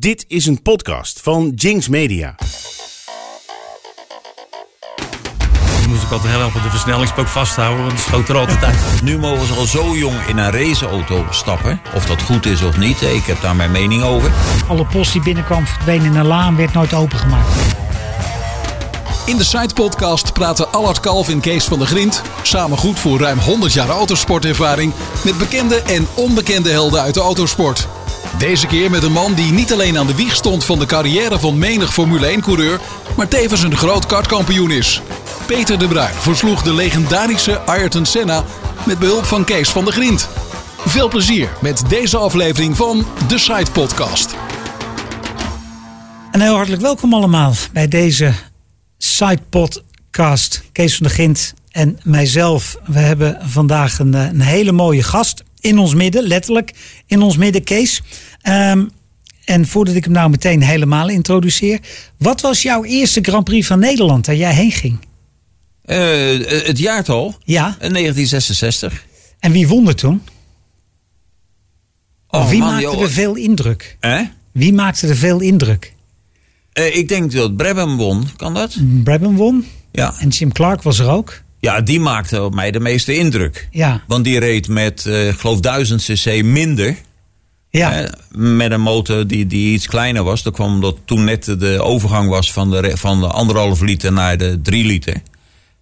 Dit is een podcast van Jinx Media. Dan moest ik altijd heel erg op de versnellingspook vasthouden, want die schoot er altijd uit. Nu mogen ze al zo jong in een raceauto stappen. Of dat goed is of niet, ik heb daar mijn mening over. Alle post die binnenkwam verdween in een laan, werd nooit opengemaakt. In de Side Podcast praten Allard Kalf en Kees van der Grint. Samen goed voor ruim 100 jaar autosportervaring. Met bekende en onbekende helden uit de autosport. Deze keer met een man die niet alleen aan de wieg stond van de carrière van menig Formule 1-coureur. maar tevens een groot kartkampioen is. Peter de Bruin versloeg de legendarische Ayrton Senna. met behulp van Kees van der Grint. Veel plezier met deze aflevering van de Side Podcast. En heel hartelijk welkom allemaal bij deze Side Podcast. Kees van der Gint en mijzelf. We hebben vandaag een, eh, een hele mooie gast in ons midden, letterlijk in ons midden, Kees. Ehm, en voordat ik hem nou meteen helemaal introduceer. Wat was jouw eerste Grand Prix van Nederland waar jij heen ging? Eh, het jaartal? Ja. Eh, 1966. En wie won er toen? Oh, wie man, maakte joh. er veel indruk? Wie maakte er veel indruk? Eh, ik denk dat Brabham won, kan dat? Brabham won. Ja. En Jim Clark was er ook. Ja, die maakte op mij de meeste indruk. Ja. Want die reed met, eh, ik geloof 1000 cc minder. Ja. Hè, met een motor die, die iets kleiner was. Dat kwam omdat toen net de overgang was van de, van de anderhalf liter naar de drie liter.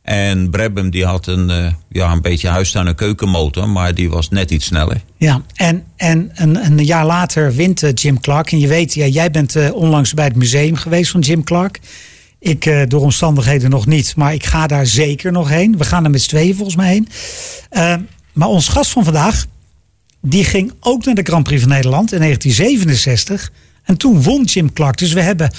En Brabham die had een, eh, ja, een beetje huistuin- en keukenmotor. Maar die was net iets sneller. Ja, en, en een, een jaar later wint eh, Jim Clark. En je weet, ja, jij bent eh, onlangs bij het museum geweest van Jim Clark. Ik eh, door omstandigheden nog niet, maar ik ga daar zeker nog heen. We gaan er met z'n tweeën volgens mij heen. Eh, maar ons gast van vandaag, die ging ook naar de Grand Prix van Nederland in 1967. En toen won Jim Clark. Dus we hebben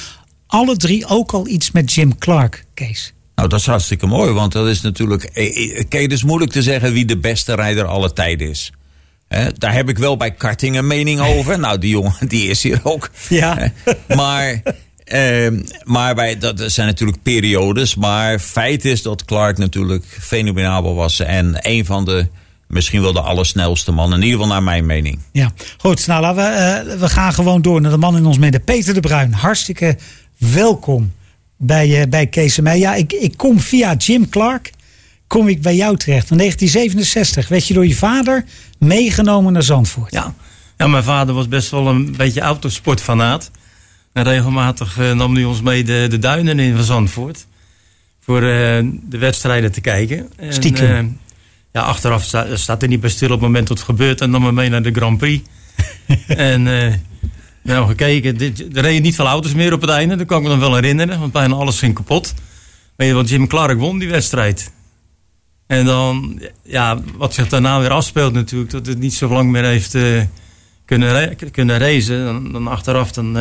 alle drie ook al iets met Jim Clark, Kees. Nou, dat is hartstikke mooi. Want dat is natuurlijk... eh, eh, Kijk, het is moeilijk te zeggen wie de beste rijder aller tijden is. Daar heb ik wel bij karting een mening over. Nou, die jongen die is hier ook. Ja. maar ehm, maar bij, dat zijn natuurlijk periodes. Maar feit is dat Clark natuurlijk fenomenabel was. En een van de, misschien wel de allersnelste man. In ieder geval naar mijn mening. Ja, goed. Nou, laten we, eh, we gaan gewoon door naar de man in ons midden. Peter de Bruin, hartstikke welkom bij, eh bij Kees en mij. Ja, ik, ik kom via Jim Clark, kom ik bij jou terecht. Van 1967 werd je door je vader meegenomen naar Zandvoort. Ja. ja, mijn vader was best wel een beetje autosportfanaat. En regelmatig eh, nam hij ons mee de, de duinen in van Zandvoort. Voor eh, de wedstrijden te kijken. En, Stiekem. eh, ja, achteraf sta- staat hij niet bij stil op het moment dat het gebeurt. En nam me mee naar de Grand Prix. en eh nou, gekeken. Dit, er reden niet veel auto's meer op het einde. Dat kan ik me dan wel herinneren. Want bijna alles ging kapot. Weet je, want Jim Clark won die wedstrijd. En dan, ja, wat zich daarna weer afspeelt natuurlijk, dat het niet zo lang meer heeft kunnen, ra- kunnen racen. Dan, dan achteraf dan,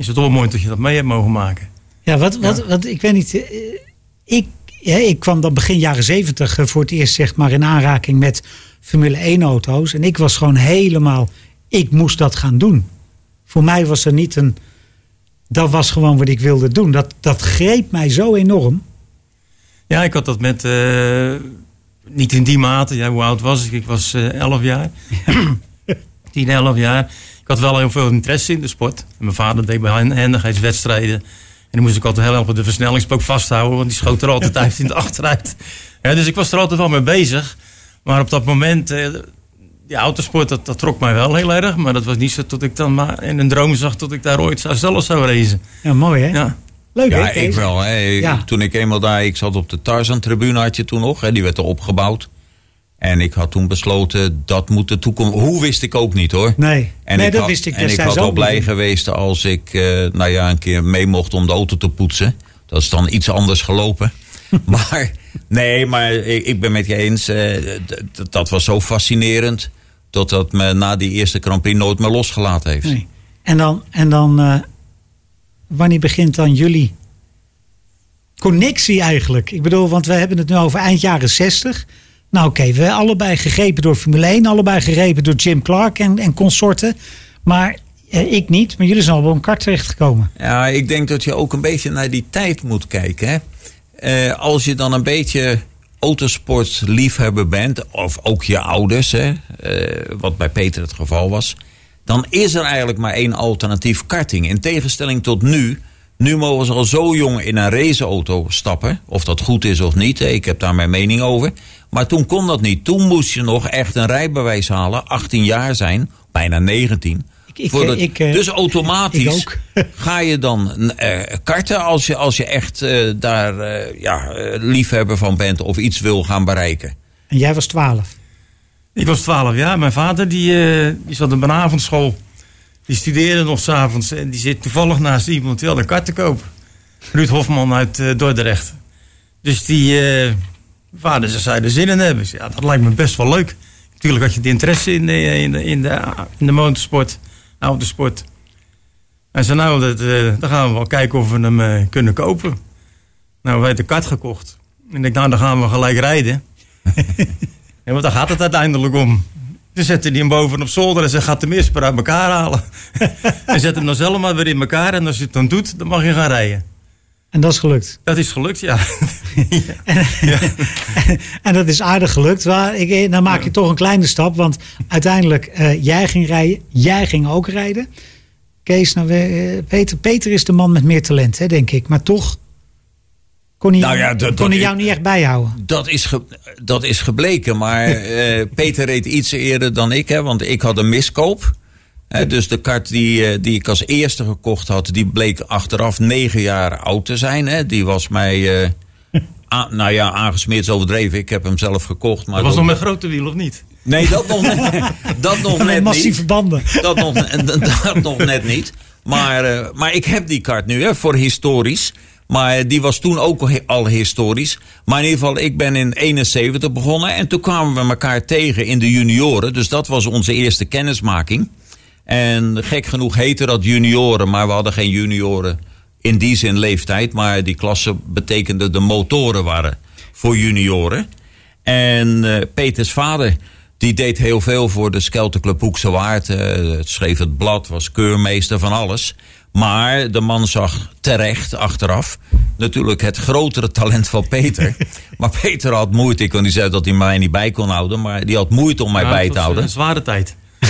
is het wel mooi dat je dat mee hebt mogen maken. Ja, wat, wat, wat ik weet niet. eh, ik, ja, ik kwam dan begin jaren 70 eh, voor het eerst zeg maar in aanraking met Formule 1 auto's. En ik was gewoon helemaal. Ik moest dat gaan doen. Voor mij was er niet een. Dat was gewoon wat ik wilde doen. Dat, dat greep mij zo enorm. Ja, ik had dat met, eh, niet in die mate. Ja, hoe oud was ik? Ik was 11 jaar. 10, 11 jaar. Ik had wel heel veel interesse in de sport. En mijn vader deed bij handigheidswedstrijden. En dan moest ik altijd heel erg op de versnellingspook vasthouden. Want die schoot er altijd uit in de achteruit. Ja, dus ik was er altijd wel mee bezig. Maar op dat moment, eh, die autosport, dat, dat trok mij wel heel erg. Maar dat was niet zo tot ik dan maar in een droom zag dat ik daar ooit zou zelf zou racen. Ja, mooi hè? Ja. Leuk hè? Ja, ik wel. Hè. Ja. Toen ik eenmaal daar, ik zat op de Tarzan-tribune had je toen nog. Hè. Die werd er opgebouwd. En ik had toen besloten, dat moet de toekomst... Hoe wist ik ook niet hoor. Nee, En nee ik dat had, wist ik En ik had ook blij niet. geweest als ik eh, nou ja, een keer mee mocht om de auto te poetsen. Dat is dan iets anders gelopen. maar nee, maar ik, ik ben met je eens. eh, dat was zo fascinerend. Dat dat me na die eerste Grand Prix nooit meer losgelaten heeft. Nee. En dan, en dan eh, wanneer begint dan jullie connectie eigenlijk? Ik bedoel, want we hebben het nu over eind jaren 60. Nou oké, we hebben allebei gegrepen door Formule 1, allebei gegrepen door Jim Clark en, en consorten. Maar eh, ik niet, maar jullie zijn al een kart terechtgekomen. Ja, ik denk dat je ook een beetje naar die tijd moet kijken. Hè? Eh, als je dan een beetje autosportliefhebber bent, of ook je ouders, hè, eh, wat bij Peter het geval was, dan is er eigenlijk maar één alternatief karting. In tegenstelling tot nu. Nu mogen ze al zo jong in een raceauto stappen. Of dat goed is of niet, ik heb daar mijn mening over. Maar toen kon dat niet. Toen moest je nog echt een rijbewijs halen, 18 jaar zijn, bijna 19. Ik- ik- Voordat- ik, eh, dus automatisch ga je dan eh, karten als je, als je echt eh, daar eh, ja, liefhebber van bent of iets wil gaan bereiken. En jij was 12. Ik was 12 jaar. Mijn vader die, eh, die zat op een avondschool. Die studeerde nog s'avonds. En die zit toevallig naast iemand die had een kart te koop. Ruud Hofman uit eh, Dordrecht. Dus die eh, mijn vader ze zei er zin in hebben. Ja, dat lijkt me best wel leuk. Natuurlijk had je de interesse in de, in de, in de, in de motorsport, autosport. En zei nou, dat, eh, dan gaan we wel kijken of we hem eh, kunnen kopen. Nou, wij de kart gekocht. En ik dacht, nou, dan gaan we gelijk rijden. Want daar gaat het uiteindelijk om. Ze zetten die hem boven op zolder en ze gaat de misper uit elkaar halen. en zet hem dan zelf maar weer in elkaar. En als je het dan doet, dan mag je gaan rijden. En dat is gelukt. Dat is gelukt, ja. En dat is aardig gelukt. Maar ik, dan maak je toch een kleine stap. Want uiteindelijk, eh, jij ging rijden. Jij ging ook rijden. Kees, nou, eh, Peter, Peter is de man met meer talent, hè, denk ik. Maar toch kon hij, Nou ja, dat- kon dat- hij jou niet echt bijhouden. Dat is, ge- dat is gebleken, maar eh, Peter reed iets eerder dan ik, hè, want ik had een miskoop. Hè, dus de kart die, eh, die ik als eerste gekocht had, die bleek achteraf negen jaar oud te zijn. Hè. Die was mij, eh, a- nou ja, aangesmeerd is overdreven. Ik heb hem zelf gekocht. Maar Dat was dat- nog met grote wiel, of niet? Nee, dat nog, net- dat nog Met net massieve niet. banden. Dat nog, dat nog net niet. Maar, eh, maar ik heb die kaart nu hè, voor historisch. Maar die was toen ook al- historisch. Maar in ieder geval, ik ben in 71 begonnen. En toen kwamen we elkaar tegen in de junioren. Dus dat was onze eerste kennismaking. En gek genoeg heette dat junioren. Maar we hadden geen junioren in die zin leeftijd. Maar die klasse betekende de motoren waren voor junioren. En eh, Peters vader, die deed heel veel voor de Skelterclub Hoekse Waard. het schreef het blad, was keurmeester van alles. Maar de man zag terecht, achteraf, natuurlijk het grotere talent van Peter. maar Peter had moeite, ik kon niet zeggen dat hij mij niet bij kon houden. Maar die had moeite om mij Ja, bij het te houden. eh, Een zware tijd.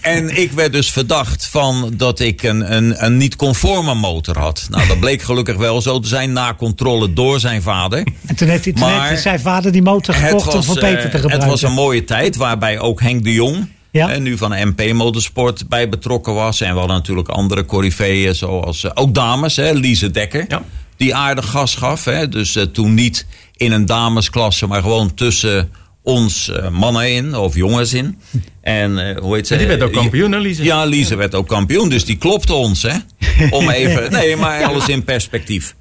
En ik werd dus verdacht van dat ik een, een, een niet-conforme motor had. Nou, dat bleek gelukkig wel zo te zijn na controle door zijn vader. En toen heeft, hij, toen Maar- heeft zijn vader die motor gekocht om voor eh, Peter te gebruiken. het was een mooie tijd waarbij ook Henk de Jong, Ja. eh, nu van MP Motorsport, bij betrokken was. En we hadden natuurlijk andere coryfeeën, zoals eh, ook dames, hè, Lise Dekker, Ja. die aardig gas gaf. Hè, dus eh, toen niet in een damesklasse, maar gewoon tussen ons eh, mannen in, of jongens in. En hoe heet ze? En die werd ook kampioen, hè, Lise? Ja, Lise werd ook kampioen, dus die klopte ons, hè. Om even, nee, maar alles in perspectief.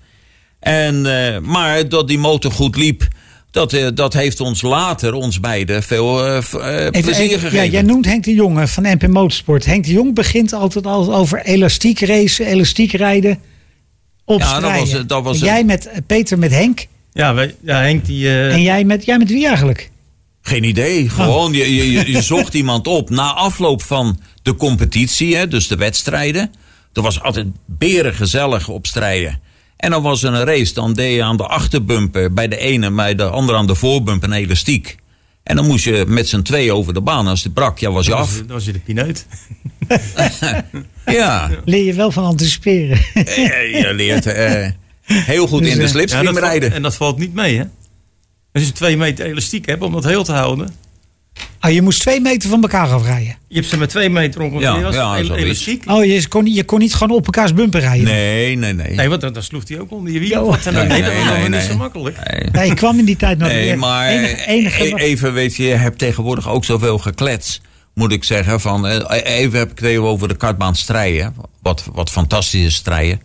En, maar dat die motor goed liep, dat, eh, dat heeft ons later, ons beiden, veel Even- plezier even- gegeven. Ja, jij noemt Henk de Jong eh, van MP Motorsport. Henk de Jong begint altijd al over elastiek racen, elastiek rijden, opstrijden. Ja, dat was- dat was En een- jij met Peter met Henk. Ja, wij, ja Henk die... eh, En jij met, jij met wie eigenlijk? Geen idee. Gewoon, je, je, je- je zocht iemand op. Na afloop van de competitie, hè, dus de wedstrijden. Er was altijd beren gezellig op strijden. En dan was er een race. Dan deed je aan de achterbumper bij de ene, bij de andere aan de voorbumper een elastiek. En dan moest je met z'n twee over de baan. Als die brak, ja, was je dat af. was, dat was je de pineut. Ja, Leer je wel van anticiperen. Je leert eh, heel goed Dus, in de eh, Ja, slipstream valt- rijden. en dat valt niet mee, hè? Als je twee meter elastiek hebt om dat heel te houden. Oh, je moest twee meter van elkaar afrijden. Je hebt ze met twee meter ongeveer Ja, als ja, elastiek. Oh, je kon, niet- je kon niet gewoon op elkaars bumper rijden. Nee, nee, nee. Nee, want dan, dan sloeg hij ook onder je wiel. dan, Nee, nee, dat nee, was nee, niet zo nee. makkelijk. Nee. Nee, ik kwam in die tijd nog Nee, maar enige, enige e- even weet je, je hebt tegenwoordig ook zoveel geklets. Moet ik zeggen, van, eh, even heb ik het even over de kartbaan strijden. Wat, wat fantastisch is strijden.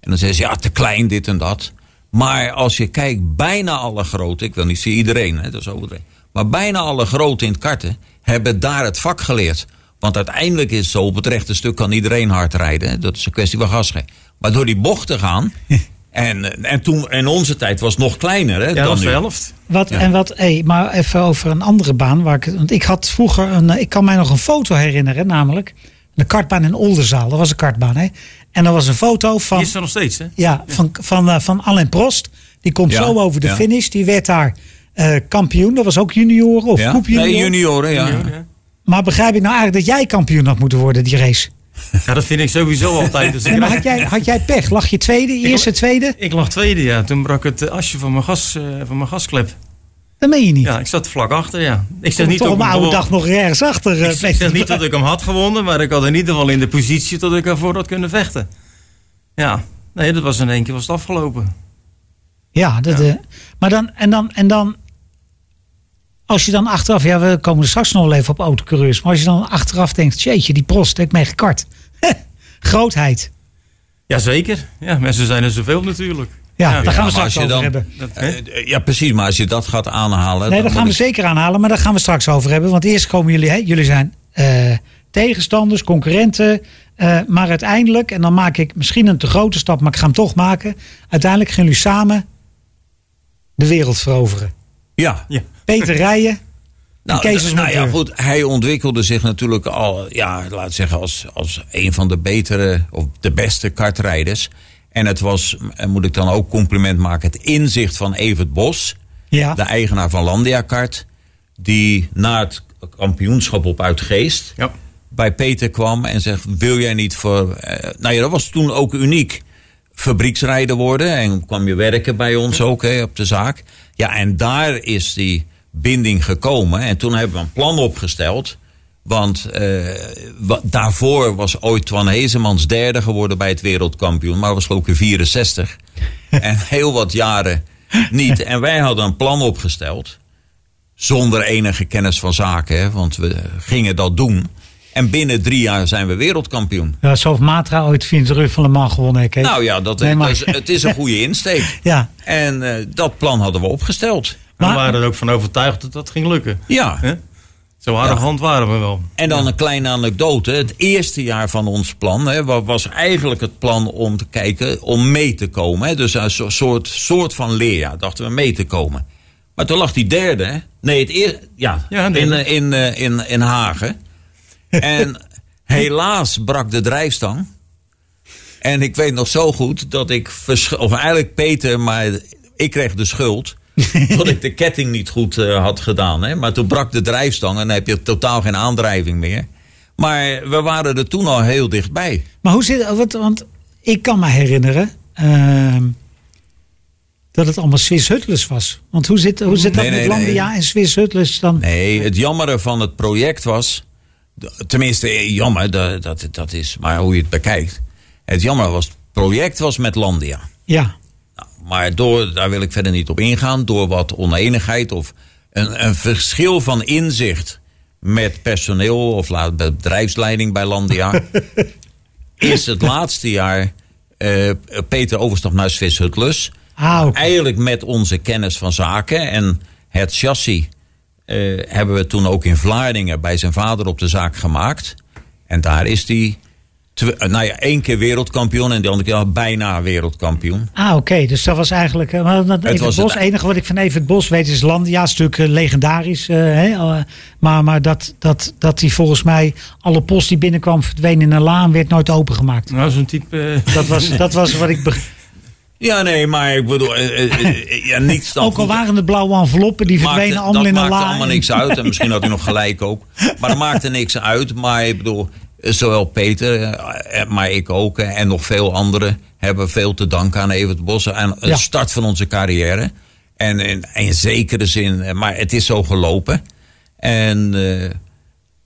En dan zeggen ze, ja, te klein dit en dat. Maar als je kijkt, bijna alle grote, ik wil niet zeggen iedereen, hè, dat is overdreven. Maar bijna alle grote in het karten hebben daar het vak geleerd. Want uiteindelijk is het zo, op het rechte stuk kan iedereen hard rijden. Dat is een kwestie van gas geven. Maar door die bocht te gaan... En, en toen, in onze tijd was het nog kleiner hè, Ja, dan nu. de helft. Wat, En wat, hey, maar even over een andere baan. Waar ik, want ik had vroeger, een, eh, ik kan mij nog een foto herinneren, namelijk de kartbaan in Oldenzaal. Dat was een kartbaan, hè? En er was een foto Die van, is er nog steeds, hè? ja, van, van, eh, van Alain Prost. Die komt Ja, zo over de ja. finish. Die werd daar eh, kampioen. Dat was ook junioren of Ja? groep Nee, junioren. ja. Ja. Maar begrijp ik nou eigenlijk dat jij kampioen had moeten worden, die race? Ja, dat vind ik sowieso altijd. Dus ik, Nee, maar had jij, had jij pech? Lag je tweede, eerste, tweede? ik lag tweede, ja. Toen brak het eh, asje van mijn, gas, eh, van mijn gasklep. Dat meen je niet. Ja, ik zat vlak achter, ja. Ik zeg Toch niet toch op ik oude dag nog ergens achter. eh, Ik zeg niet dat ik hem had gewonnen, maar ik had in ieder geval in de positie dat ik ervoor had kunnen vechten. Ja, nee, dat was in één keer was het afgelopen. Ja, dat, Ja. eh, maar dan en, dan, en dan, als je dan achteraf, ja, we komen er straks nog wel even op autocoureurs, maar als je dan achteraf denkt, jeetje, die prost, heb ik mee gekart. Grootheid. Jazeker. Ja, mensen zijn er zoveel natuurlijk. Ja, Ja, daar gaan we straks over dan- hebben. Dat, hè? Eh, Ja, precies. Maar als je dat gaat aanhalen. Nee, dat gaan we ik- zeker aanhalen, maar daar gaan we straks over hebben. Want eerst komen jullie, hè, jullie zijn eh, tegenstanders, concurrenten. eh, maar uiteindelijk, en dan maak ik misschien een te grote stap, maar ik ga hem toch maken. Uiteindelijk gaan jullie samen de wereld veroveren. Ja. ja. Peter rijden. Nou, Kees nou ja, goed. Hij ontwikkelde zich natuurlijk al, ja, laat zeggen, als, als een van de betere of de beste kartrijders. En het was, moet ik dan ook compliment maken, het inzicht van Evert Bos, Ja. de eigenaar van Landia Kart, die na het kampioenschap op Uitgeest ja. bij Peter kwam en zegt: Wil jij niet voor. eh, nou ja, dat was toen ook uniek. Fabrieksrijder worden en kwam je werken bij ons ook hè, op de zaak. Ja, en daar is die binding gekomen. En toen hebben we een plan opgesteld. Want eh, daarvoor was ooit Twan Hezemans derde geworden bij het wereldkampioen. Maar was in 64. en heel wat jaren niet. En wij hadden een plan opgesteld. Zonder enige kennis van zaken. Hè, want we gingen dat doen. En binnen drie jaar zijn we wereldkampioen. Ja, zo heeft Matra ooit 24 uur van Le Mans gewonnen. hè, Kees? Nou ja, dat, Nee, maar- dat is, het is een goede insteek. Ja, En eh, dat plan hadden we opgesteld. We Maar- waren er ook van overtuigd dat dat ging lukken. Ja. Zo arrogant waren we wel. En dan een kleine anekdote. Het eerste jaar van ons plan hè, was eigenlijk het plan om te kijken, om mee te komen. Hè. Dus een so- soort, soort van leerjaar dachten we mee te komen. Maar toen lag die derde, hè. nee, het eerste, ja, Ja, in, eh, in, eh, in, in Hagen. en helaas brak de drijfstang. En ik weet nog zo goed dat ik, of eigenlijk Peter, maar ik kreeg de schuld. dat ik de ketting niet goed eh, had gedaan. Hè? Maar toen brak de drijfstang en dan heb je totaal geen aandrijving meer. Maar we waren er toen al heel dichtbij. maar hoe zit het? Want ik kan me herinneren ehm, dat het allemaal Swiss was. Want hoe zit, hoe zit dat Nee, met nee. Landia en Swiss dan? Nee, het jammere van het project was. Tenminste, eh, jammer, dat, dat, dat is maar hoe je het bekijkt. Het jammer was, het project was met Landia. Ja, maar door, daar wil ik verder niet op ingaan, door wat oneenigheid of een, een verschil van inzicht met personeel of laat, bedrijfsleiding bij Landia, is het laatste jaar eh, Peter overstap naar Swiss Hutless. ah. Eigenlijk met onze kennis van zaken en het chassis eh, hebben we toen ook in Vlaardingen bij zijn vader op de zaak gemaakt. En daar is eh, nou ja, één keer wereldkampioen en de andere keer bijna wereldkampioen. Ah, oké. Dus dat was eigenlijk. eh, dat, Evert was Bos, het- enige wat ik van Evert Bos weet is Landia. stuk eh, legendarisch. eh, hè, eh, maar maar dat, dat, dat hij volgens mij. alle post die binnenkwam verdween in een laan. werd nooit opengemaakt. Nou, zo'n type... eh, Dat was, dat was wat ik. Ja, nee, maar ik bedoel, eh, eh, eh, ja, niets dan Ook al waren de blauwe enveloppen. die verdwenen Maakte- allemaal in dat een maakte laan. allemaal niks uit. En misschien had hij nog gelijk ook. Maar dat maakte niks uit. Maar ik bedoel, zowel Peter, eh, maar ik ook. eh, En nog veel anderen hebben veel te danken aan Evert Bos. Aan de Ja. start van onze carrière. En in, in zekere zin, eh, maar het is zo gelopen. En eh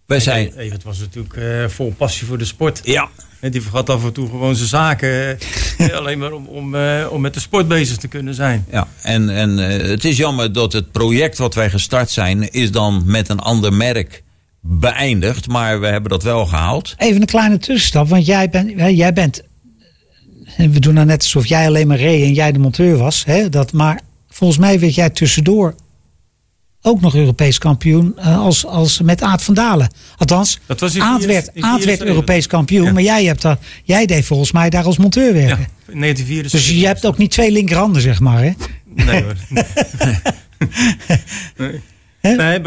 wij zijn... Evert was natuurlijk eh, vol passie voor de sport. Ja, En die vergat af en toe gewoon zijn zaken. eh, alleen maar om, om, eh, om met de sport bezig te kunnen zijn. Ja, en, en eh, het is jammer dat het project wat wij gestart zijn, is dan met een ander merk beëindigd. Maar we hebben dat wel gehaald. Even een kleine tussenstap. Want jij bent. hè, Jij bent en we doen nou net alsof jij alleen maar reed en jij de monteur was. Hè, dat, maar volgens mij werd jij tussendoor ook nog Europees kampioen eh, als, als met Aad van Dalen. Althans, Dat was Aad werd, Aad werd 74. Europees kampioen. Ja. Maar jij, hebt dat, jij deed volgens mij daar als monteur Ja, werken. in 1974. Dus je hebt ook niet twee linkerhanden, zeg maar. Hè? Nee hoor. nee. Hè? Nee,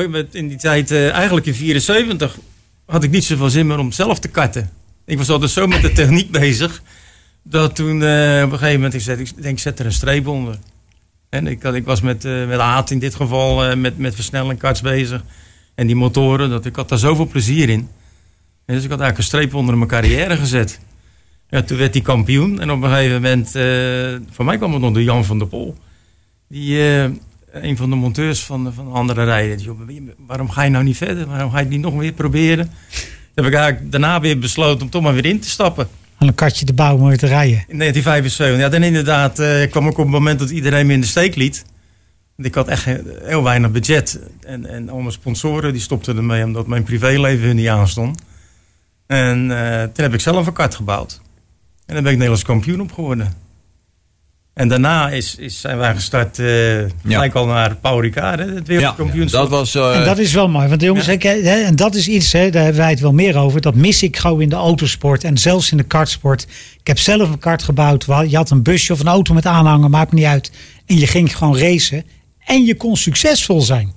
met- in die tijd, eh, eigenlijk in 74, had ik niet zoveel zin meer om zelf te karten. Ik was altijd zo met de techniek bezig, dat toen eh, op een gegeven moment, ik, zet, ik denk, zet er een streep onder. En ik, ik was met, eh met Aad in dit geval, met, met versnelling karts bezig. En die motoren, dat, ik had daar zoveel plezier in. Dus ik had eigenlijk een streep onder mijn carrière gezet. Ja, toen werd hij kampioen. En op een gegeven moment, voor mij kwam het nog de Jan van der Pol. Die, een van de monteurs van, van andere rijden. Waarom ga je nou niet verder? Waarom ga je het niet nog weer proberen? Toen heb ik eigenlijk daarna weer besloten om toch maar weer in te stappen. Aan een katje te bouwen om weer te rijden. In 1975. Ja, dan inderdaad eh, kwam ik op het moment dat iedereen me in de steek liet. Want Ik had echt heel weinig budget. En, en al mijn sponsoren die stopten ermee omdat mijn privéleven hun niet aanstond. En eh, toen heb ik zelf een kart gebouwd. En daar ben ik Nederlands kampioen op geworden. En daarna is, is, zijn wij gestart, eh gelijk al naar Paul Ricard, hè, het Ja, wereldkampioenschap. dat was... eh, En dat is wel mooi. Want jongens, Ja. ik, hè, en dat is iets, hè, daar hebben wij het wel meer over. Dat mis ik gewoon in de autosport en zelfs in de kartsport. Ik heb zelf een kart gebouwd. waar- Je had een busje of een auto met aanhanger, maakt me niet uit. En je ging gewoon racen. En je kon succesvol zijn.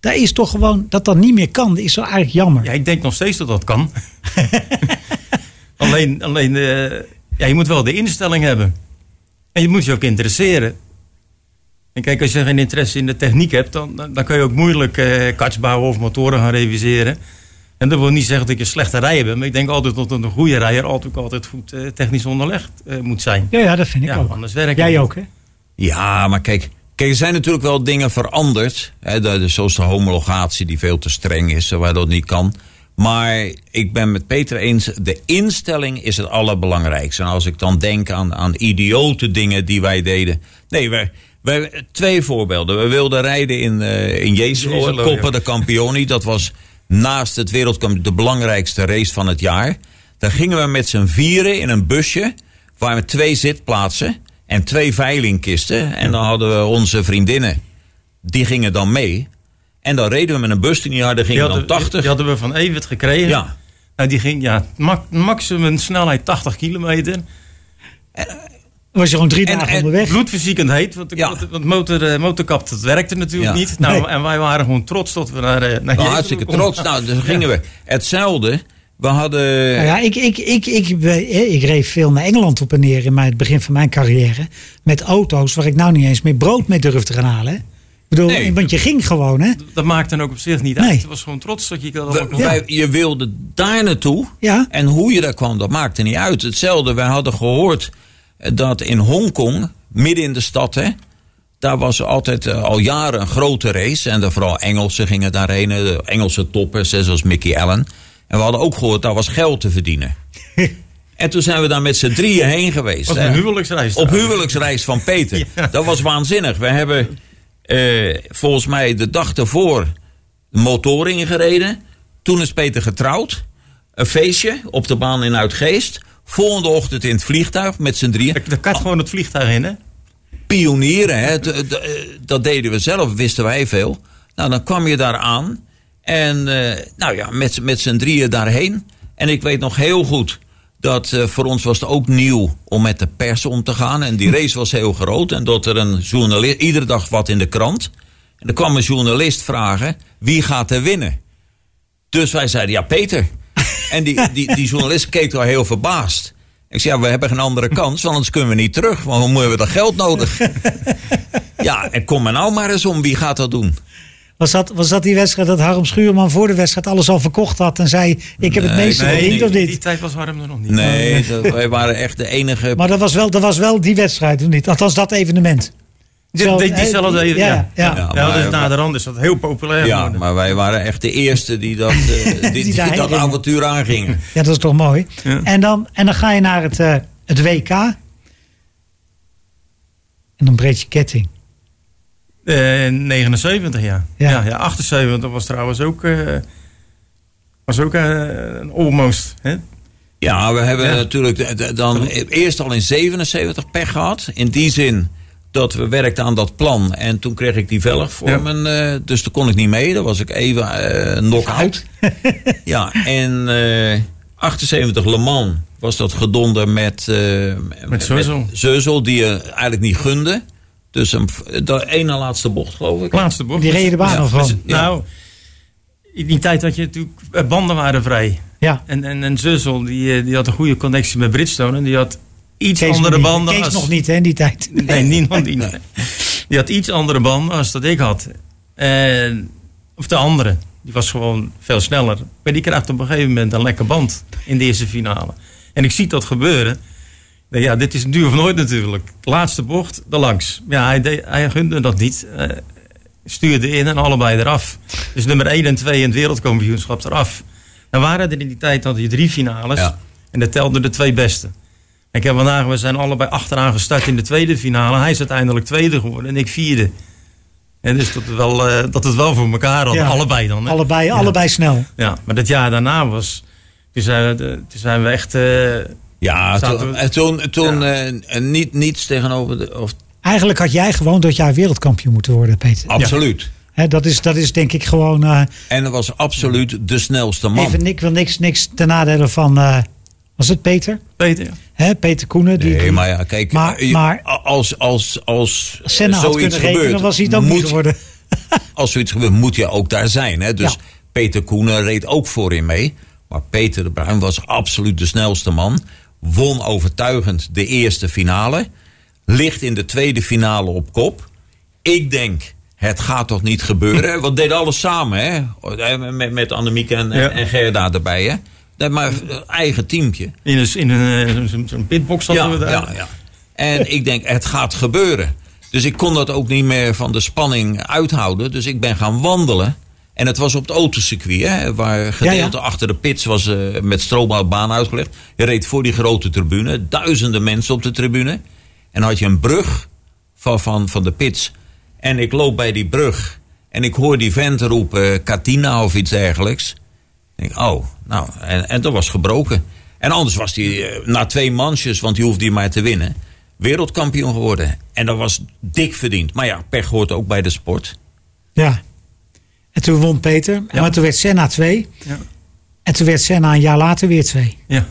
Dat is toch gewoon, dat dat niet meer kan, dat is wel eigenlijk jammer. Ja, ik denk nog steeds dat dat kan. alleen, alleen eh, ja, je moet wel de instelling hebben. En je moet je ook interesseren. En kijk, als je geen interesse in de techniek hebt, dan, dan, dan kun je ook moeilijk eh karts bouwen of motoren gaan reviseren. En dat wil niet zeggen dat ik een slechte rijder ben. Maar ik denk altijd dat een goede rijder altijd, altijd goed eh, technisch onderlegd eh, moet zijn. Ja, ja dat vind ik Ja, ook. anders werkt het Jij niet. ook, hè? Ja, maar kijk, kijk, er zijn natuurlijk wel dingen veranderd. Hè, de, de- zoals de homologatie die veel te streng is, waar dat niet kan. Maar ik ben met Peter eens, de instelling is het allerbelangrijkste. En als ik dan denk aan, aan idiote dingen die wij deden. Nee, wij, wij, twee voorbeelden. We wilden rijden in, eh in Jeselo, Coppa ja. de Campioni. Dat was naast het wereldkampioen de belangrijkste race van het jaar. Daar gingen we met z'n vieren in een busje. Waar met twee zitplaatsen en twee veilingkisten. En dan hadden we onze vriendinnen. Die gingen dan mee. En dan reden we met een bus die niet harder ging Die dan hadden, 80. die hadden we van Evert gekregen. Ja. Nou, die ging ja, ma- maximum snelheid 80 kilometer. Was je gewoon drie En- dagen en onderweg. Bloedverziekend heet, want, Ja. want, want motor, eh, motorkap dat werkte natuurlijk Ja. niet. Nou, Nee. En wij waren gewoon trots dat we naar, eh, naar Nou, hartstikke konden. trots. Nou, dus gingen we. Hetzelfde. We hadden. Nou ja, ik, ik, ik, ik, ik, ik reed veel naar Engeland op en neer in mijn, het begin van mijn carrière. Met auto's waar ik nou niet eens meer brood mee durfde te gaan halen. Hè. Ik bedoel, Nee. want je ging gewoon, hè? Dat maakt dan ook op zich niet Nee. uit. Het was gewoon trots dat je dat allemaal kon. wij- je wilde daar naartoe. Ja. En hoe je daar kwam, dat maakte niet uit. Hetzelfde, wij hadden gehoord eh, dat in Hongkong, midden in de stad, hè, daar was altijd eh, al jaren een grote race. En er vooral Engelsen gingen daarheen, de Engelse toppers, zoals Mickey Allen. En we hadden ook gehoord, daar was geld te verdienen. en toen zijn we daar met z'n drieën heen geweest. Een huwelijksreis. Op huwelijksreis van Peter. Ja. Dat was waanzinnig. We hebben eh, volgens mij de dag ervoor de motor ingereden. Toen is Peter getrouwd. Een feestje op de baan in Uitgeest. Volgende ochtend in het vliegtuig met z'n drieën. Daar kan gewoon het vliegtuig in, hè? Pionieren, hè? Eh, dat deden we zelf, wisten wij veel. Nou, dan kwam je daar aan. En eh, nou ja, met, met z'n drieën daarheen. En ik weet nog heel goed dat eh, voor ons was het ook nieuw om met de pers om te gaan. En die race was heel groot. En dat er een journalist, iedere dag wat in de krant. En er kwam een journalist vragen, wie gaat er winnen? Dus wij zeiden, ja, Peter. En die, die, die journalist keek wel heel verbaasd. Ik zei, ja, we hebben geen andere kans, want anders kunnen we niet terug. Want dan hebben we dat geld nodig. Ja, en kom maar nou maar eens om, wie gaat dat doen? Was dat, was dat die wedstrijd dat Harm Schuurman voor de wedstrijd alles al verkocht had en zei: Ik heb het Nee, meeste nee, verdiend die, die niet? tijd was Harm er nog niet. Nee, dat- wij waren echt de enige... Maar dat was, wel, dat was wel die wedstrijd, of niet? Althans, dat evenement. Die, Zo, die, diezelfde eh, even, ja, ja. ja. Na de rand is dat heel populair Ja, geworden. maar wij waren echt de eerste die dat, eh, die, die dat avontuur aangingen. Ja, dat is toch mooi. Ja. En, dan, en dan ga je naar het, eh, het WK. En dan breekt je ketting. Eh, 79, ja. Ja. Ja. Ja, 78 was trouwens ook, eh, was ook eh, een almost. Hè? Ja, we hebben Ja. natuurlijk de- de- dan eerst al in 77 pech gehad. In die zin dat we werkten aan dat plan. En toen kreeg ik die velg voor Ja. mijn... eh, dus toen kon ik niet mee. Dan was ik even eh knock-out. ja, en eh 78 Le Mans was dat gedonder met... eh Met Zeuzel. Zeuzel, die je eigenlijk niet gunde. Dus een, de ene laatste bocht, geloof ik. Laatste bocht. Die reden de baan Ja, nog dus-. Ja. Nou, in die tijd had je natuurlijk, eh, banden waren vrij. Ja. En, en, en Zussel, die, eh, die had een goede connectie met Bridgestone. En die had iets Kees, andere banden Kees als... nog niet, hè, in die tijd. Nee, niemand die. Die had iets andere banden als dat ik had. En, of de andere. die was gewoon veel sneller. Maar die krijgt op een gegeven moment een lekker band in de eerste finale. En ik zie dat gebeuren. Nou Ja, dit is duur of nooit natuurlijk. Laatste bocht, er langs. Ja, hij, deed, hij gunde dat niet. Eh, stuurde in en allebei eraf. Dus nummer 1 en 2 in het wereldkampioenschap eraf. Dan waren er in die tijd had je drie finales. Ja. En dat telden de twee beste. Ik heb vandaag, we zijn allebei achteraan gestart in de tweede finale. Hij is uiteindelijk tweede geworden en ik vierde. En dus dat, het wel, eh, dat het wel voor elkaar had, Ja. allebei dan. Hè? Allebei, Ja. allebei snel. Ja, maar dat jaar daarna was. Toen zijn we, toen zijn we echt. eh, Ja, toen, toen, toen eh, niet, niets tegenover de. Of, Eigenlijk had jij gewoon dat jaar wereldkampioen moeten worden, Peter. absoluut. Hè, dat, is, dat is denk ik gewoon... eh, En dat was absoluut de snelste man. even, ik wil niks, niks ten nadele van... eh, was het Peter? Peter, ja. Hè, Peter Koenen. Die, Nee, die- maar ja, kijk, Maar- je- maar- als, als, als Senna had zoiets kunnen rekenen, gebeurt, was hij ook moet, niet geworden. als zoiets gebeurt, moet je ook daar zijn. Hè? Dus Ja. Peter Koenen reed ook voorin mee. Maar Peter de Bruin was absoluut de snelste man. Won overtuigend de eerste finale. Ligt in de tweede finale op kop. Ik denk, het gaat toch niet gebeuren? Want we deden alles samen, hè? Met, met Annemieke en, Ja. en Gerda erbij, hè? Nee, Maar eigen teamje. In een, in een, eh, pitbox hadden we daar. Ja, ja. En ik denk, het gaat gebeuren. Dus ik kon dat ook niet meer van de spanning uithouden. Dus ik ben gaan wandelen. En het was op het autocircuit, hè, waar gedeelte Ja, achter de pits was eh, met stroombaan uitgelegd. Je reed voor die grote tribune, duizenden mensen op de tribune. En dan had je een brug van, van, van de pits. En ik loop bij die brug en ik hoor die vent roepen, Katina of iets dergelijks. Ik denk, oh, nou, en, en dat was gebroken. En anders was hij eh, na twee mansjes, want die hoefde hij maar te winnen, wereldkampioen geworden. En dat was dik verdiend. Maar ja, pech hoort ook bij de sport. Ja. En toen won Peter. Ja. Maar toen werd Senna twee. Ja. En toen werd Senna een jaar later weer twee. Ja.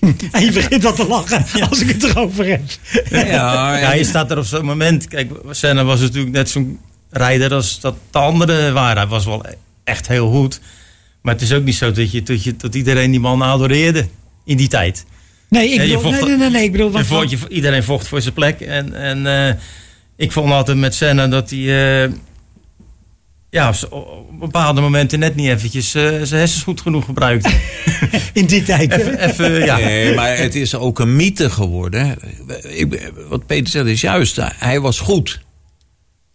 En je begint wat te lachen als ik het erover heb. Ja, Ja, je staat er op zo'n moment. Kijk, Senna was natuurlijk net zo'n rijder als dat de anderen waren. Hij was wel echt heel goed. Maar het is ook niet zo dat, je, dat, je, dat iedereen die man adoreerde in die tijd. Nee, ik bedoel, vocht- nee, nee, nee, nee, ik bedoel... Je Want, vocht- je- iedereen vocht voor zijn plek. En, en eh, ik vond altijd met Senna dat hij... eh, ja, op op bepaalde momenten net niet eventjes eh, zijn hersens goed genoeg gebruikte. in die tijd. even, even, ja. Nee, maar het is ook een mythe geworden. Ik, wat Peter zegt is juist. Hij was goed.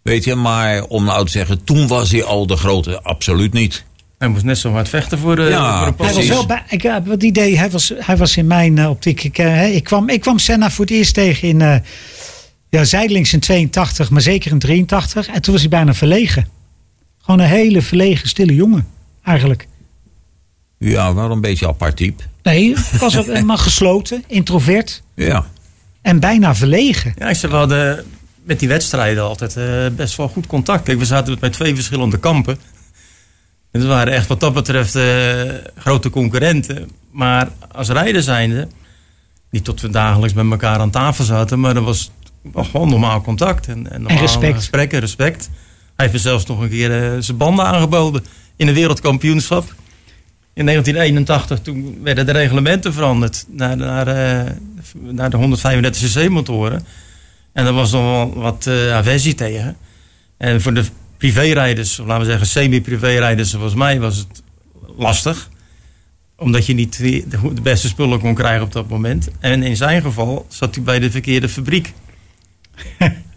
Weet je, maar om nou te zeggen, toen was hij al de grote. Absoluut niet. Hij moest net zo hard vechten voor de, Ja, voor de Hij was precies. wel bij, ik heb het idee, hij was, hij was in mijn eh, optiek. Ik, eh, hè, ik, kwam, ik kwam Senna voor het eerst tegen in. eh ja, zijdelings in 82, maar zeker in 83. En toen was hij bijna verlegen. Gewoon een hele verlegen, stille jongen, eigenlijk. Ja, wel een beetje apart type. Nee, was ook helemaal gesloten, introvert Ja. en bijna verlegen. Ja, ik zei, we hadden met die wedstrijden altijd eh, best wel goed contact. Kijk, we zaten bij twee verschillende kampen. En dat waren echt wat dat betreft eh, grote concurrenten. Maar als rijder zijnde, niet tot we dagelijks met elkaar aan tafel zaten, maar er was gewoon normaal contact. En, en, normaal respect. Gesprekken, respect. Hij heeft zelfs nog een keer eh, zijn banden aangeboden in een wereldkampioenschap. In 1981 toen werden de reglementen veranderd naar, naar, eh, naar de 135 cc motoren. En daar was nog wel wat eh, aversie tegen. En voor de privérijders, of laten we zeggen semi-privérijders zoals mij, was het lastig. Omdat je niet de beste spullen kon krijgen op dat moment. En in zijn geval zat hij bij de verkeerde fabriek.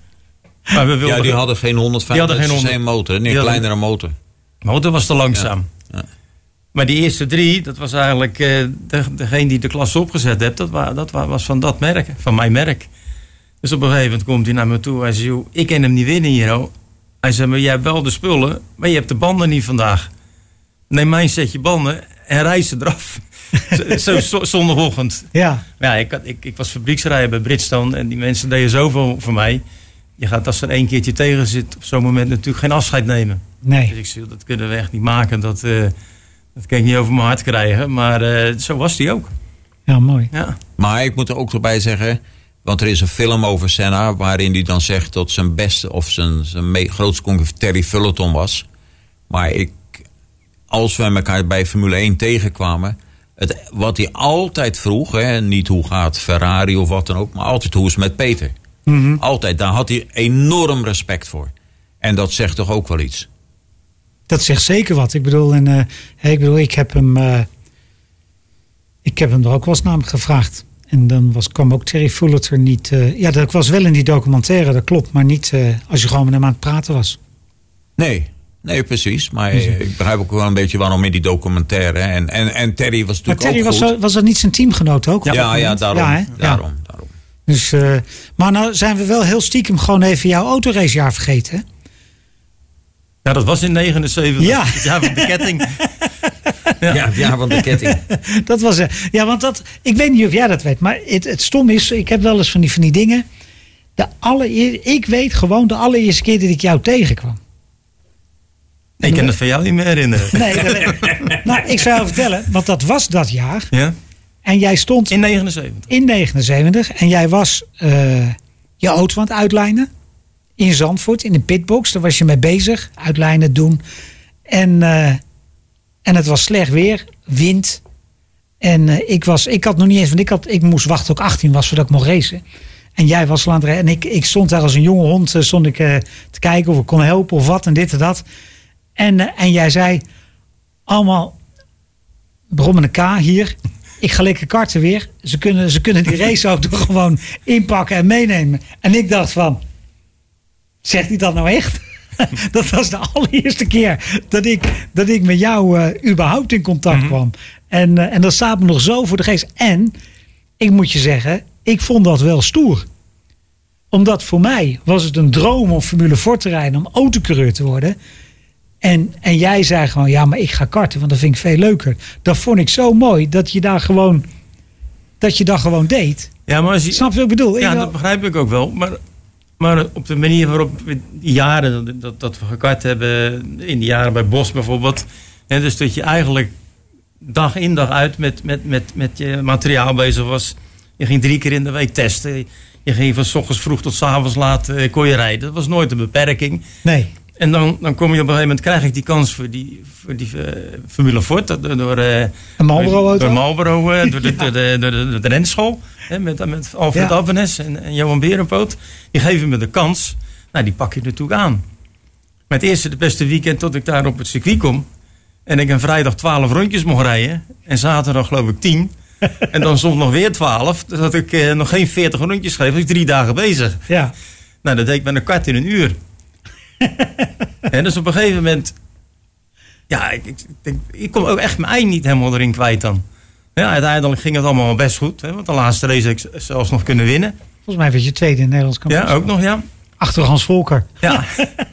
maar we wilden Ja, die hadden geen 150 Die hadden geen cc 100. motor. Nee, een kleinere motor. De motor was te langzaam. Ja, ja. Maar die eerste drie, dat was eigenlijk eh, de, degene die de klas opgezet heeft, dat, wa- dat wa- was van dat merk, van mijn merk. Dus op een gegeven moment komt hij naar me toe. Hij zegt, "Joh, ik kan hem niet winnen hier. Oh. Hij zei, maar jij hebt wel de spullen, maar je hebt de banden niet vandaag. Neem mijn setje banden en reis ze eraf. zo, zo, zo- zondagochtend. Ja, Ja, ik, had, ik, ik was fabrieksrijder bij Bridgestone en die mensen deden zoveel voor mij. Je gaat als er één keertje tegen zit, op zo'n moment natuurlijk geen afscheid nemen. Dus nee. ik zei, dat kunnen we echt niet maken. Dat, eh, dat kan ik niet over mijn hart krijgen. Maar eh, zo was die ook. Ja, mooi. Ja. Maar ik moet er ook erbij zeggen, want er is een film over Senna waarin hij dan zegt dat zijn beste of zijn, zijn me- grootste concurrent Terry Fullerton was. Maar ik, als we elkaar bij Formule 1 tegenkwamen, het, wat hij altijd vroeg, hè, niet hoe gaat Ferrari of wat dan ook, maar altijd hoe is het met Peter. Altijd, daar had hij enorm respect voor. En dat zegt toch ook wel iets. Dat zegt zeker wat. Ik bedoel, en, eh, ik, bedoel ik, heb hem, eh, ik heb hem er ook wel eens namelijk gevraagd. En dan was, kwam ook Terry Fullerton niet. eh, ja, dat was wel in die documentaire, dat klopt. Maar niet als je gewoon met hem aan het praten was. Nee, nee, precies. Maar eh, ik begrijp ook wel een beetje waarom in die documentaire. En, en, en Terry was Maar natuurlijk Terry ook was, goed. was dat niet zijn teamgenoot ook? ja, ja, daarom, Ja. daarom. Dus, eh, maar nou zijn we wel heel stiekem gewoon even jouw autoracejaar vergeten. hè? Ja, dat was in 79. Ja. Het jaar van de ketting. Ja, het jaar van de ketting. Dat was, eh, ja, want dat, ik weet niet of jij dat weet, maar het, het stom is, ik heb wel eens van die, van die dingen. De allereer, ik weet gewoon de allereerste keer dat ik jou tegenkwam. Ik kan het van jou niet meer herinneren. Nee, dat nou, ik zou je vertellen, want dat was dat jaar. Ja? En jij stond In 79. in 79 en jij was eh, je auto aan het uitlijnen. In Zandvoort, in de pitbox. Daar was je mee bezig. Uitlijnen doen. En, eh, en het was slecht weer. Wind. En eh, ik, was, ik had nog niet eens... Want ik, had, ik moest wachten tot ik 18 was voordat ik mocht racen. En jij was aan het. En ik, ik stond daar als een jonge hond. stond ik te kijken of ik kon helpen of wat en dit en dat. En, en jij zei... Allemaal... Begon met een K hier. Ik ga lekker karten weer. Ze kunnen, ze kunnen die raceauto gewoon inpakken en meenemen. En ik dacht van... Zegt hij dat nou echt? dat was de allereerste keer dat ik, dat ik met jou eh, überhaupt in contact kwam. En, eh, en dat staat me nog zo voor de geest. En ik moet je zeggen, ik vond dat wel stoer. Omdat voor mij was het een droom om Formule 4 te rijden, om autocoureur te worden. En, en jij zei gewoon, ja, maar ik ga karten, want dat vind ik veel leuker. Dat vond ik zo mooi, dat je daar gewoon, dat je dat gewoon deed. Ja, maar als je, Snap je wat ik bedoel? Ja, Ik- dat begrijp ik ook wel. Maar, maar op de manier waarop we die jaren dat- dat, dat we gekart hebben, in die jaren bij Bos bijvoorbeeld. Hè, dus dat je eigenlijk dag in dag uit met, met, met, met je materiaal bezig was. Je ging drie keer in de week testen. Je ging van s ochtends vroeg tot s avonds laat eh, kon je rijden. Dat was nooit een beperking. Nee, En dan, dan kom je op een gegeven moment, krijg ik die kans voor die, voor die eh, Formule Ford. Door, eh, door Marlboro, eh, door, de, door, de, door, de, door de renschool. Hè, met, met Alfred Ja. En, en Johan Berenpoot. Die geven me de kans. Nou, die pak je natuurlijk aan. Maar het eerste, de beste weekend tot ik daar op het circuit kom. En ik een vrijdag 12 rondjes mocht rijden. En zaterdag geloof ik 10. en dan zondag nog weer 12. Dus dat ik nog geen 40 rondjes. Was ik drie dagen bezig. Ja. Nou, dat deed ik met een kwart in een uur. En dus op een gegeven moment... Ja, ik, ik, ik, ik kon ook echt mijn ei niet helemaal erin kwijt dan. Ja, uiteindelijk ging het allemaal best goed. Hè, want de laatste race heb ik zelfs nog kunnen winnen. Volgens mij werd je tweede in het Nederlands Ja, kampioenschap. ook nog, ja. Achter Hans Volker. Ja.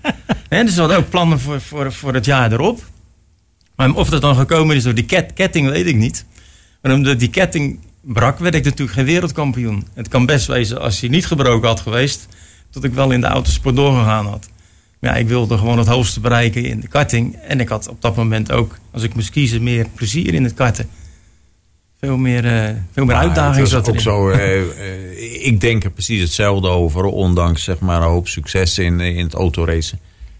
en dus we hadden ook plannen voor, voor, voor het jaar erop. Maar of dat dan gekomen is door die ket, ketting, weet ik niet. Maar omdat die ketting brak, werd ik natuurlijk geen wereldkampioen. Het kan best wezen, als hij niet gebroken had geweest... dat ik wel in de autosport doorgegaan had. Maar ja, ik wilde gewoon het hoogste bereiken in de karting. En ik had op dat moment ook, als ik moest kiezen, meer plezier in het karten. Veel meer, eh, veel meer Maar uitdaging zat ook zo. eh, eh, ik denk er precies hetzelfde over, ondanks zeg maar, een hoop succes in, in het autoracen.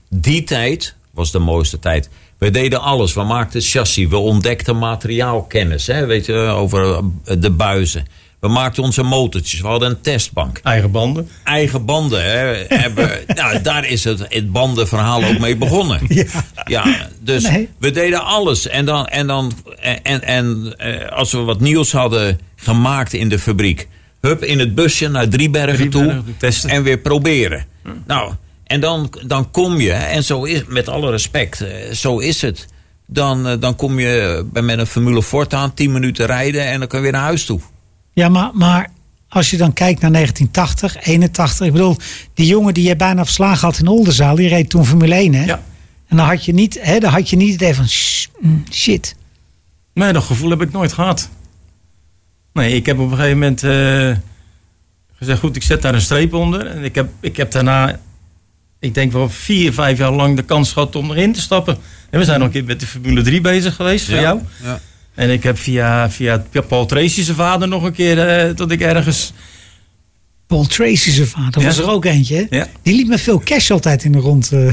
Die tijd was de mooiste tijd. We deden alles. We maakten chassis. We ontdekten materiaalkennis. Hè, weet je, over de buizen. We maakten onze motortjes. We hadden een testbank. Eigen banden. Eigen banden. Hè, hebben, nou, daar is het, het bandenverhaal ook mee begonnen. Ja. Ja, dus Nee. we deden alles. En, dan, en, dan, en, en eh, als we wat nieuws hadden gemaakt in de fabriek. Hup, in het busje naar Driebergen, Driebergen, toe. testen. En weer proberen. Nou, en dan, dan kom je, en zo is met alle respect, eh, zo is het. Dan, eh, dan kom je bij- met een Formule Ford aan, 10 minuten rijden en dan kan je weer naar huis toe. Ja, maar, maar als je dan kijkt naar 1980, 81. Ik bedoel, die jongen die je bijna verslagen had in Oldenzaal, die reed toen Formule 1, hè? Ja. En dan had je niet, hè, dan had je niet het idee van "Sh- mm, shit. Nee, dat gevoel heb ik nooit gehad. Nee, ik heb op een gegeven moment eh, gezegd, goed, ik zet daar een streep onder. En ik heb, ik heb daarna, ik denk wel vier, vijf jaar lang de kans gehad om erin te stappen. En we zijn nog een keer met de Formule 3 bezig geweest voor jou. Ja. En ik heb via, via Paul Tracy zijn vader nog een keer, eh, dat ik ergens... Paul Tracy zijn vader Ja. was er ook eentje? Ja. Die liep met veel cash altijd in de rond. eh.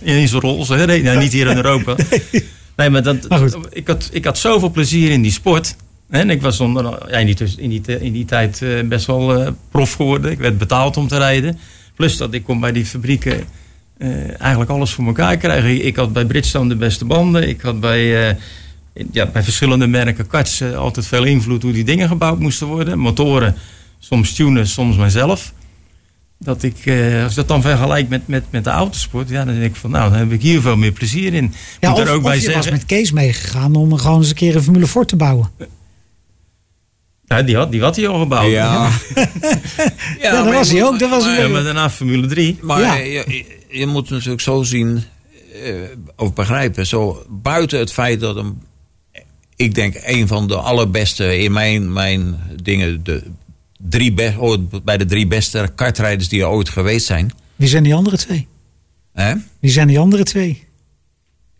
In zijn roze, hè? Nee, nou, niet hier in Europa. Nee, maar, dat, Maar ik, had, ik had zoveel plezier in die sport. En ik was onder, ja, in, die, in, die, in die tijd eh, best wel eh, prof geworden. Ik werd betaald om te rijden. Plus dat ik kon bij die fabrieken eh, eigenlijk alles voor elkaar krijgen. Ik, had bij Bridgestone de beste banden. Ik had bij, eh, ja, bij verschillende merken karts eh, altijd veel invloed hoe die dingen gebouwd moesten worden. Motoren, soms tunen, soms mijzelf. Dat ik, eh, als ik dat dan vergelijk met, met, met de autosport, ja, dan denk ik van nou, dan heb ik hier veel meer plezier in. Ja, Moet of, er ook of bij je zeggen, was met Kees meegegaan om gewoon eens een keer een Formule Ford te bouwen. ja, die, had, die had hij al gebouwd. Ja, Ja, dat maar was hij ook. Dat was Ja, een- maar daarna Formule 3. Maar Ja. je, je, je moet natuurlijk zo zien, eh, of begrijpen, zo buiten het feit dat hem, ik denk, een van de allerbeste in mijn, mijn dingen, de drie be- ooit bij de drie beste kartrijders die er ooit geweest zijn. Wie zijn die andere twee? Hè? Wie zijn die andere twee?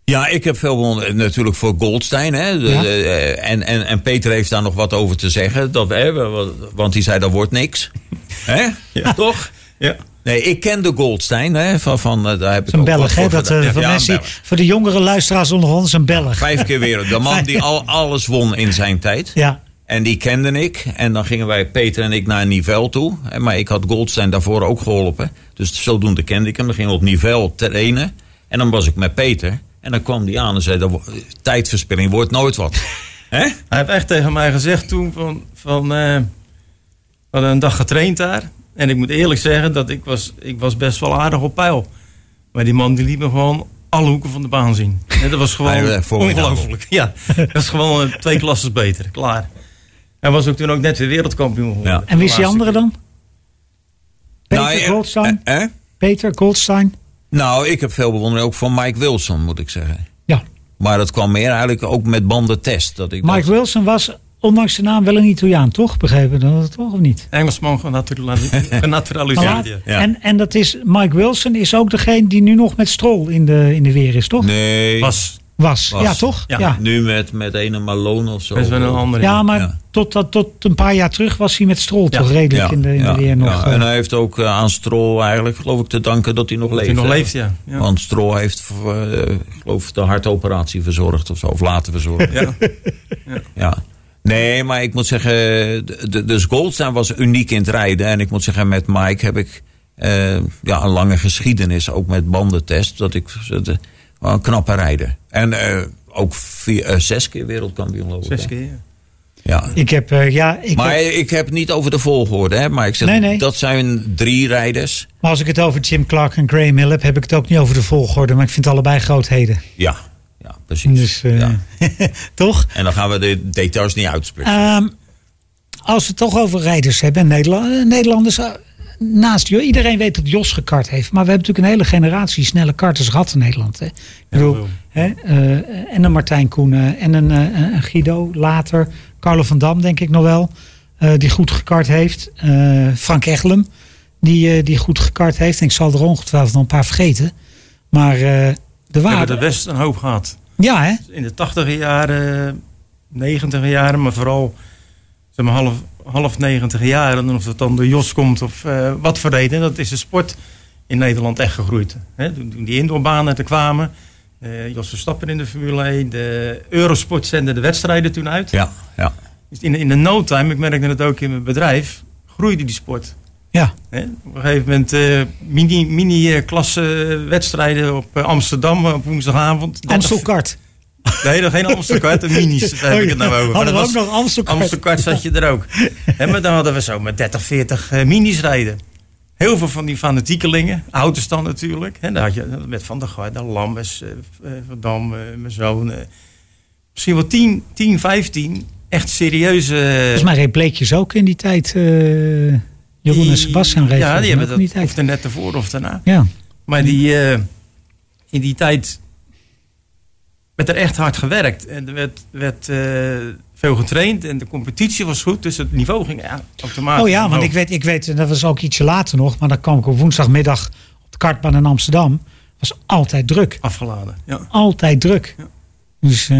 Ja, ik heb veel bewondering natuurlijk voor Goldstein. Hè? De- Ja. de- eh, en, en, en Peter heeft daar nog wat over te zeggen. Dat, hè, wa- want hij zei, dat wordt niks. hè? Toch? Ja. Nee, ik ken de Goldstein. Hè, van, van, eh, daar heb ik Een ook Belg, hè? Dat, eh, voor, Ja, mensen, voor de jongere luisteraars onder ons, een Belg. Vijf keer weer. De man die al alles won in zijn tijd. Ja, En die kende ik. En dan gingen wij, Peter en ik, naar Nivelle toe. Hè, Maar ik had Goldstein daarvoor ook geholpen. Dus zodoende kende ik hem. Dan gingen we op Nivelle trainen. En dan was ik met Peter. En dan kwam die aan en zei, "Dat wo- tijdverspilling wordt nooit wat. Hè? Hij heeft echt tegen mij gezegd toen van, van eh, we hadden een dag getraind daar. En ik moet eerlijk zeggen dat ik was, ik was best wel aardig op peil. Maar die man die liet me gewoon alle hoeken van de baan zien. En dat was gewoon formidabel. ongelooflijk. Ja, dat was gewoon eh, twee klassen beter. Klaar. Hij was ook toen ook net weer wereldkampioen geworden. Ja. en wie is die andere dan? Peter Nou, eh, Goldstein? eh, eh? Peter Goldstein? Nou, ik heb veel bewondering ook van Mike Wilson, moet ik zeggen. Ja. Maar dat kwam meer eigenlijk ook met bandentest. Dat ik Mike dacht, Wilson was, ondanks de naam, wel een Italiaan, toch? Begrepen dat toch of niet? Engelsman genaturali- genaturaliseerd. Ja. Ja. En, en dat is, Mike Wilson is ook degene die nu nog met Stroll in de, in de weer is, toch? Nee, Was Was. Was. Ja, toch? Ja. ja. nu met, met een Malone of zo. best wel een andere. Ja, maar Ja. Tot, dat- tot een paar jaar terug was hij met Stroll Ja. toch redelijk in de, in de weer nog. ja. En hij heeft ook eh, aan Stroll eigenlijk, geloof ik, te danken dat hij nog Dat leeft. hij nog leeft, ja. ja. Want Stroll heeft, ik geloof de hartoperatie verzorgd of zo, of laten verzorgen. Ja. Ja. Nee, maar ik moet zeggen, de- de- dus Goldstein was uniek in het rijden. En ik moet zeggen, met Mike heb ik eh, ja, een lange geschiedenis, ook met bandentest. Dat ik wel een knappe rijder. En eh, ook vier, eh, zes keer wereldkampioen ik. Zes keer. ja. Ja. Ik heb, eh, ja, ik Maar heb- ik heb het niet over de volgorde, hè? maar ik zeg, Nee, nee. dat zijn drie rijders. maar als ik het over Jim Clark en Graham Hill heb, heb ik het ook niet over de volgorde. Maar ik vind het allebei grootheden. Ja precies. Dus, eh, Ja. toch? En dan gaan we de details niet uitspreken. Ehm, als we het toch over rijders hebben, Nederland, eh, Nederlanders. eh, Naast iedereen weet dat Jos gekart heeft. Maar we hebben natuurlijk een hele generatie snelle karters gehad in Nederland. Hè. Ik bedoel, hè, eh, en een Martijn Koenen en een, eh, een Guido later. Carlo van Dam, denk ik nog wel. eh, die goed gekart heeft. Eh, Frank Echelem, die, eh, die goed gekart heeft. En ik zal er ongetwijfeld nog een paar vergeten. Maar eh er We waren. hebben er best een hoop gehad. Ja, hè? In de tachtiger jaren, negentiger jaren, maar vooral zeg maar, half, half. En of het dan door Jos komt of eh, wat voor reden. Dat is de sport in Nederland echt gegroeid. Hè, toen, die indoorbanen er kwamen. eh, Jos Verstappen in de Formule 1. De Eurosport zende de wedstrijden toen uit. Ja, ja. Dus in, in de no time, ik merkte het ook in mijn bedrijf, groeide die sport. Ja. Op een gegeven moment eh, mini, mini eh, klasse wedstrijden op eh, Amsterdam op woensdagavond. 30 Amstelkart. Nee, nog geen Amstelkart, de minis. Daar heb ik het nou over. Maar Hadden we ook nog Amstelkart. Amstelkart zat je er ook. Hè, maar dan hadden we zo met 30, 40 eh, minis rijden. Heel veel van die fanatiekelingen. Auto's dan natuurlijk. Hè, daar had je met Van der Garde, Lambes, eh, Van Dam, mijn zoon. misschien wel 10, 10, 15 echt serieuze... Volgens mij reed Bleekjes ook in die tijd. Jeroen en Sebastian reden. Ja, die hebben die dat tijd. of net ervoor of daarna. Ja. Maar die, eh, in die tijd werd er echt hard gewerkt. En er werd, werd eh, veel getraind en de competitie was goed. Dus het niveau ging ja, automatisch Oh ja, want ik weet, ik weet, en dat was ook ietsje later nog, maar dan kwam ik op woensdagmiddag op de kartbaan in Amsterdam. was altijd druk. Afgeladen, ja. Altijd druk. Ja. Dus, eh,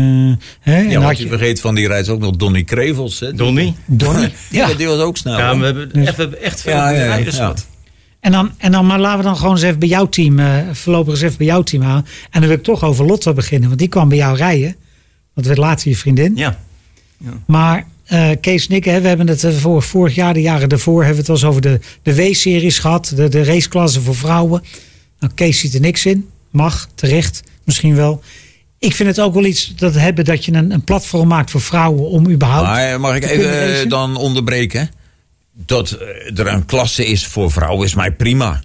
hè, Ja, want had je je vergeet van die reis ook nog Donny Krevels. Hè? Donnie. Donnie. Ja. Ja. die was ook snel. Ja, we hebben hebben echt veel Ja, ja, ja, ja. En dan, en dan, maar laten we dan gewoon eens even bij jouw team, eh, voorlopig eens even bij jouw team aan. En dan wil ik toch over Lotte beginnen, want die kwam bij jou rijden. Dat werd later je vriendin. Ja. Maar eh, Kees en ik, hè, we hebben het voor, vorig jaar, de jaren daarvoor, hebben we het wel eens over de, de W-series gehad. De, de raceklasse voor vrouwen. Nou, Kees ziet er niks in. Mag, terecht, misschien wel. Ik vind het ook wel iets dat hebben dat je een, een platform maakt voor vrouwen om überhaupt. Maar mag ik even eh, dan onderbreken? Dat eh, er een klasse is voor vrouwen is mij prima.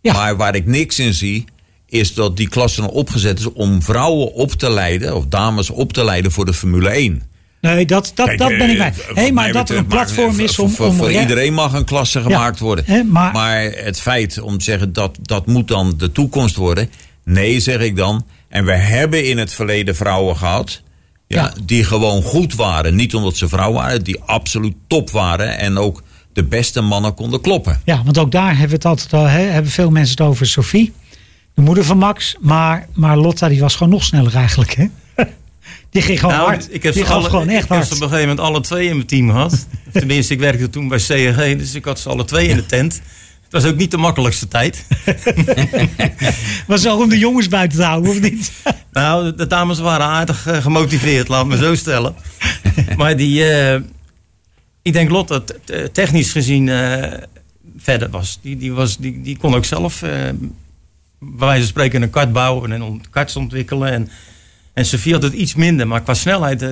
Ja. Maar waar ik niks in zie, is dat die klasse nou opgezet is om vrouwen op te leiden, of dames op te leiden voor de Formule 1. Nee, dat, dat, Kijk, dat ben ik eh, bij. Hey, maar dat er een platform maar, is om. Voor, om voor re- iedereen mag een klasse gemaakt worden. maar- maar het feit om te zeggen dat dat moet dan de toekomst worden. Nee, zeg ik dan. En we hebben in het verleden vrouwen gehad. Ja, Ja. Die gewoon goed waren. Niet omdat ze vrouw waren, die absoluut top waren. En ook de beste mannen konden kloppen. Ja, want ook daar hebben, we het altijd, al, hè, hebben veel mensen het over Sophie, de moeder van Max. Maar, maar Lotta die was gewoon nog sneller eigenlijk. Hè? Die ging gewoon Nou, hard. ik heb die ze alle- gewoon echt ik heb ze op een gegeven moment alle twee in mijn team gehad. Of Tenminste, ik werkte toen bij CEG, dus ik had ze alle twee in de tent. Het was ook niet de makkelijkste tijd. Was zo om de jongens buiten te houden, of niet? Nou, de dames waren aardig eh, gemotiveerd, laat me zo stellen. Maar die, eh, ik denk Lot dat eh, technisch gezien eh, verder was. Die, die, was die, die kon ook zelf, eh, bij wijze van spreken, een kart bouwen en karts ontwikkelen. En, en Sofie had het iets minder, maar qua snelheid eh,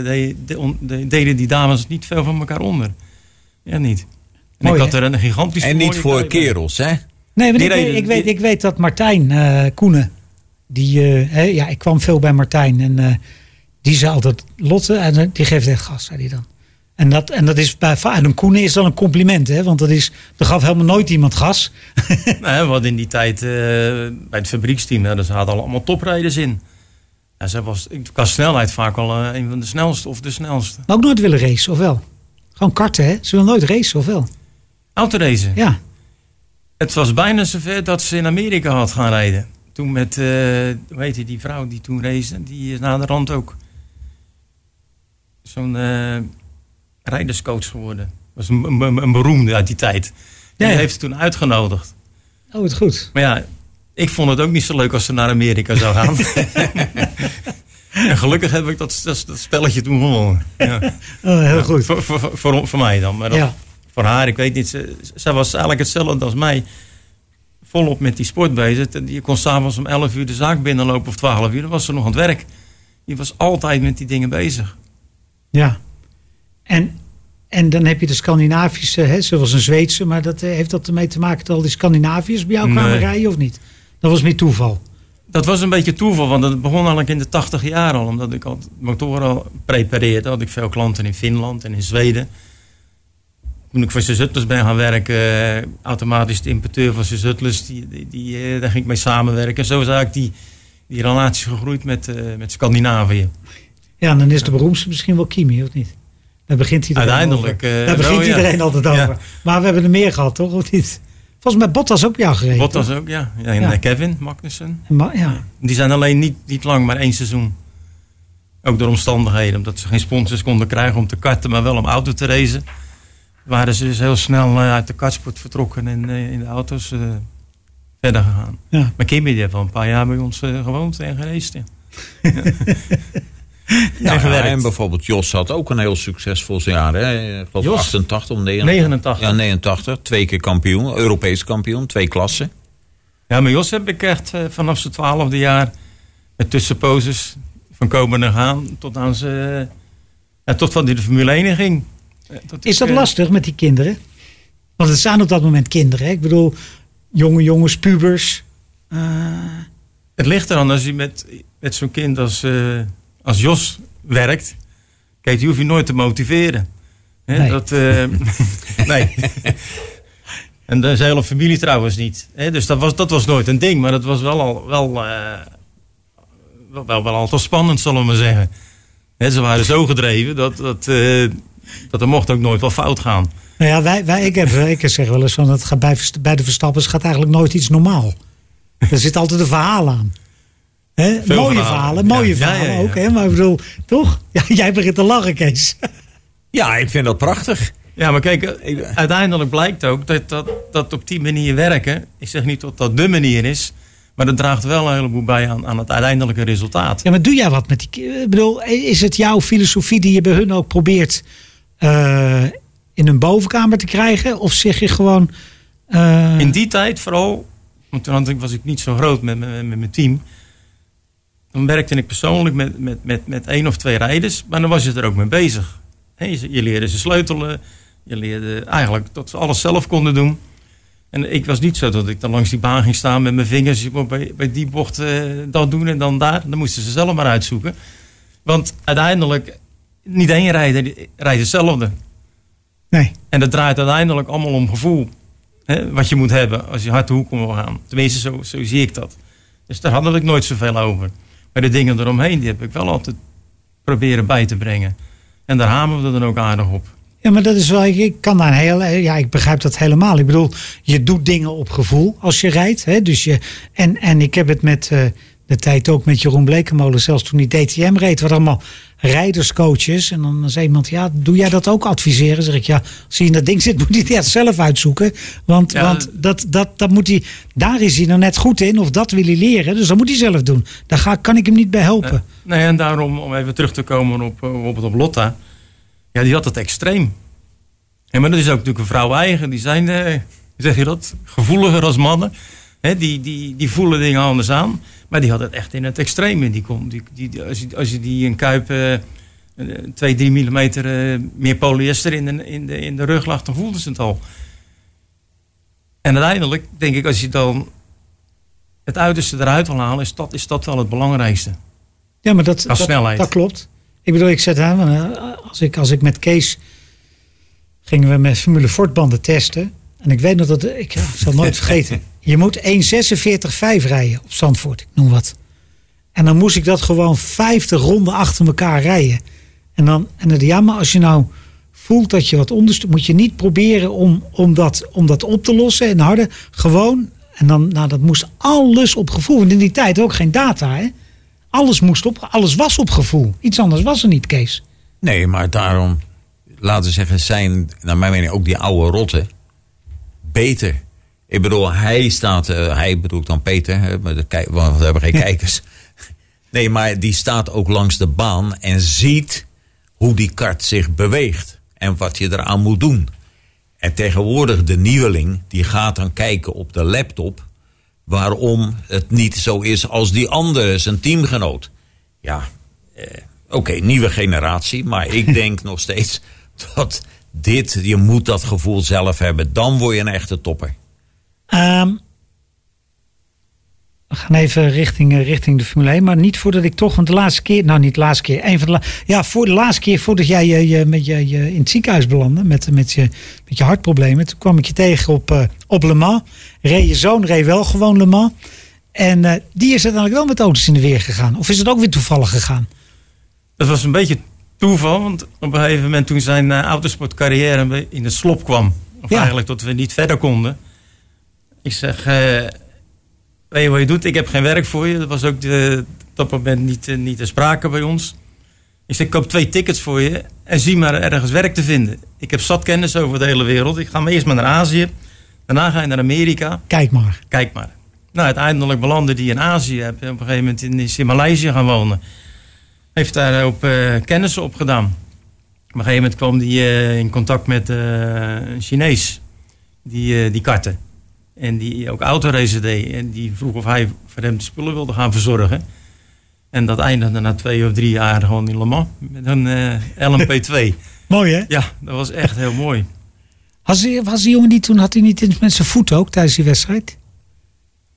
de- de- deden die dames niet veel van elkaar onder. Ja, niet. En Mooi, ik had er een gigantisch En niet voor kerels, hè? Nee, maar ik, weet- reden- ik, weet, ik weet dat Martijn eh, Koenen, die, eh, hè, ja, ik kwam veel bij Martijn en eh, die zei altijd Lotte en die geeft echt gas, zei hij dan. En dat, en dat is bij een Koenen is dan een compliment, hè? Want dat is, er gaf helemaal nooit iemand gas. Nee, hadden in die tijd eh, bij het fabrieksteam, hè, daar zaten allemaal toprijders in. En zij was qua snelheid vaak al een van de snelste of de snelste. Maar ook nooit willen racen, of wel? Gewoon karten, hè? Ze wil nooit racen, of wel? Autoracen. Ja. Het was bijna zover dat ze in Amerika had gaan rijden. Toen met, eh hoe heet die, die vrouw die toen race, die is na de rand ook zo'n eh, rijderscoach geworden. Was een, een, een beroemde uit die tijd. Die Ja, ja. heeft ze toen uitgenodigd. Oh, het goed. Maar ja, ik vond het ook niet zo leuk als ze naar Amerika zou gaan. en gelukkig heb ik dat, dat, dat spelletje toen gewonnen. Ja. Oh, heel goed. Voor, voor, voor, voor mij dan. Maar dat- Ja. Voor haar, ik weet niet. Ze, zij was eigenlijk hetzelfde als mij. Volop met die sport bezig. Je kon s'avonds om 11 uur de zaak binnenlopen of 12 uur. Dan was ze nog aan het werk. Die was altijd met die dingen bezig. Ja. En, en dan heb je de Scandinavische, hè, zoals een Zweedse, maar dat, eh, heeft dat ermee te maken dat al die Scandinaviërs bij jou kwamen Nee. rijden of niet? Dat was meer toeval. Dat was een beetje toeval, want het begon eigenlijk in de 80 jaar al. Omdat ik al motoren al prepareerde. Had ik veel klanten in Finland en in Zweden. Toen ik voor Suzutlers ben gaan werken, eh, automatisch de importeur van Suzutlers, die, die, die, eh, daar ging ik mee samenwerken. En zo is eigenlijk die, die relatie gegroeid met, eh, met Scandinavië. Ja, en dan is de beroemdste misschien wel Kimi, of niet? Daar begint iedereen Uiteindelijk, over. eh, Daar begint wel, ja. iedereen altijd Ja. over. Maar we hebben er meer gehad, toch? Of niet? Volgens mij Bottas ook jou gereden. Bottas toch? ook, ja. ja en Kevin Magnussen. Maar, ja. Die zijn alleen niet, niet lang, maar één seizoen. Ook door omstandigheden, omdat ze geen sponsors konden krijgen om te karten, maar wel om auto te racen. Waren ze dus heel snel eh, uit de kartsport vertrokken en eh, in de auto's eh, verder gegaan. Ja. Maar Kimmy die heeft al een paar jaar bij ons eh, gewoond en gereisd. Ja. Ja, En bijvoorbeeld Jos had ook een heel succesvol jaar. Hè? Ik geloof Jos? 88 of 89. 89. Ja, 89. Twee keer kampioen. Europees kampioen. Twee klassen. Ja, maar Jos heb ik echt vanaf zijn twaalfde jaar met tussenposes van komen en gaan tot aan zijn, ja, tot van die de Formule 1 in ging. Eh, Is dat eh, lastig met die kinderen? Want het zijn op dat moment kinderen. Hè? Ik bedoel, jonge jongens, pubers. Eh, Het ligt eraan als je met, met zo'n kind als, eh, als Jos werkt. Kijk, die hoef je nooit te motiveren. Hè, Nee. Dat, eh, nee. En de hele familie trouwens niet. Hè, dus dat was, dat was nooit een ding. Maar dat was wel al wel, eh, wel, wel, wel altijd spannend, zullen we maar zeggen. Hè, ze waren zo gedreven dat, dat, eh, dat er mocht ook nooit wel fout gaan. nou ja, wij, wij, ik, heb, ik zeg wel eens van het gaat bij, bij de Verstappers gaat eigenlijk nooit iets normaal. Er zit altijd een verhaal aan. Hè? Mooie verhalen. verhalen, mooie Ja, verhalen ja, ja. ook. Hè? Maar ik bedoel, toch? Ja, jij begint te lachen, Kees. Ja, ik vind dat prachtig. Ja, maar kijk, eh, uiteindelijk blijkt ook dat, dat, dat op die manier werken. Ik zeg niet dat dat de manier is. Maar dat draagt wel een heleboel bij aan, aan het uiteindelijke resultaat. Ja, maar doe jij wat met die Ik bedoel, is het jouw filosofie die je bij hun ook probeert eh, in een bovenkamer te krijgen? Of zeg je gewoon... eh, In die tijd vooral Want toen was ik niet zo groot met, met, met mijn team. Dan werkte ik persoonlijk met, met, met, met één of twee rijders. Maar dan was je er ook mee bezig. Je leerde ze sleutelen. Je leerde eigenlijk dat ze alles zelf konden doen. En ik was niet zo dat ik dan langs die baan ging staan met mijn vingers. Je moet bij, bij die bocht eh, dat doen en dan daar. Dan moesten ze zelf maar uitzoeken. Want uiteindelijk, niet één rijder die rijdt hetzelfde. Nee. En dat draait uiteindelijk allemaal om gevoel. Hè, wat je moet hebben als je hard de hoek om wil gaan. Tenminste, zo, zo zie ik dat. Dus daar had ik nooit zoveel over. Maar de dingen eromheen, die heb ik wel altijd proberen bij te brengen. En daar hameren we dan ook aardig op. Ja, maar dat is wel, ik, kan daar heel, ja, ik begrijp dat helemaal. Ik bedoel, je doet dingen op gevoel als je rijdt. Hè? Dus je, en, en ik heb het met eh, de tijd ook met Jeroen Blekemolen, zelfs toen hij DTM reed, wat allemaal rijderscoaches. En dan zei iemand, ja, doe jij dat ook adviseren? Zeg ik, ja, als hij in dat ding zit, moet hij het zelf uitzoeken. Want, Ja, want dat, dat, dat moet hij, daar is hij nou net goed in, of dat wil hij leren. Dus dat moet hij zelf doen. Daar ga, kan ik hem niet bij helpen. Nee, en daarom, om even terug te komen op, eh, op, op Lotta. Ja, die had het extreem. Ja, maar dat is ook natuurlijk een vrouw eigen. Die zijn, eh, zeg je dat, gevoeliger als mannen. Die, die, die voelen dingen anders aan. Maar die had het echt in het extreem. En die kon, die, die, als, je, als je die een kuip eh, 2, 3 millimeter eh, meer polyester in de, in, de, in de rug lag, dan voelden ze het al. En uiteindelijk denk ik, als je dan het uiterste eruit wil halen, is dat, is dat wel het belangrijkste. Ja, maar dat, dat, snelheid. dat klopt. Ik bedoel, ik zet aan, eh, als ik, als ik met Kees gingen we met Formule Ford banden testen. En ik weet nog dat, ik ja, ik zal nooit vergeten. Je moet 1.46.5 rijden op Zandvoort, ik noem wat. En dan moest ik dat gewoon 50 ronden achter elkaar rijden. En dan, en dan ja, maar als je nou voelt dat je wat ondersteunt, moet je niet proberen om, om, dat, om dat op te lossen en harder. Gewoon, en dan, nou, dat moest alles op gevoel. Want in die tijd ook geen data, hè? Alles moest op, alles was op gevoel. Iets anders was er niet, Kees. Nee, maar daarom, laten we zeggen, zijn naar mijn mening ook die oude rotten beter. Ik bedoel, hij staat, eh, hij bedoel ik dan Peter, hè, maar de kijk- want we hebben geen kijkers. Nee, maar die staat ook langs de baan en ziet hoe die kart zich beweegt en wat je eraan moet doen. En tegenwoordig de nieuweling, die gaat dan kijken op de laptop waarom het niet zo is als die andere, zijn teamgenoot. Ja, eh, oké, nieuwe generatie, maar ik denk nog steeds dat dit, je moet dat gevoel zelf hebben, dan word je een echte topper. Ehm, we gaan even richting, eh, richting de Formule 1. Maar niet voordat ik toch, want de laatste keer, nou niet de laatste keer, een van de ja, voor de laatste keer voordat jij je, je, met je, je in het ziekenhuis belandde met, met, je, met je hartproblemen. Toen kwam ik je tegen op, eh, op Le Mans. Reed je zoon, reed wel gewoon Le Mans. En eh, die is uiteindelijk wel met auto's in de weer gegaan. Of is het ook weer toevallig gegaan? Dat was een beetje toeval, want op een gegeven moment toen zijn autosportcarrière in de slop kwam. Of Ja. eigenlijk dat we niet verder konden. Ik zeg, eh, weet je wat je doet? Ik heb geen werk voor je. Dat was ook de, op dat moment niet, eh, niet sprake bij ons. Ik zeg, ik koop twee tickets voor je en zie maar ergens werk te vinden. Ik heb zat kennis over de hele wereld. Ik ga maar eerst maar naar Azië. Daarna ga je naar Amerika. Kijk maar. Kijk maar. Nou, uiteindelijk belandde die in Azië. Heb op een gegeven moment in, in Maleisië gaan wonen. Heeft daar ook eh, kennissen op gedaan. Op een gegeven moment kwam hij in contact met eh, een Chinees. Die, die karten. En die ook autoracen deed. En die vroeg of hij voor hem de spullen wilde gaan verzorgen. En dat eindigde na twee of drie jaar gewoon in Le Mans. Met een eh, LMP2. Mooi hè? ja, dat was echt heel mooi. Was, die- was die jongen die toen, had hij niet iets met zijn voet ook tijdens die wedstrijd?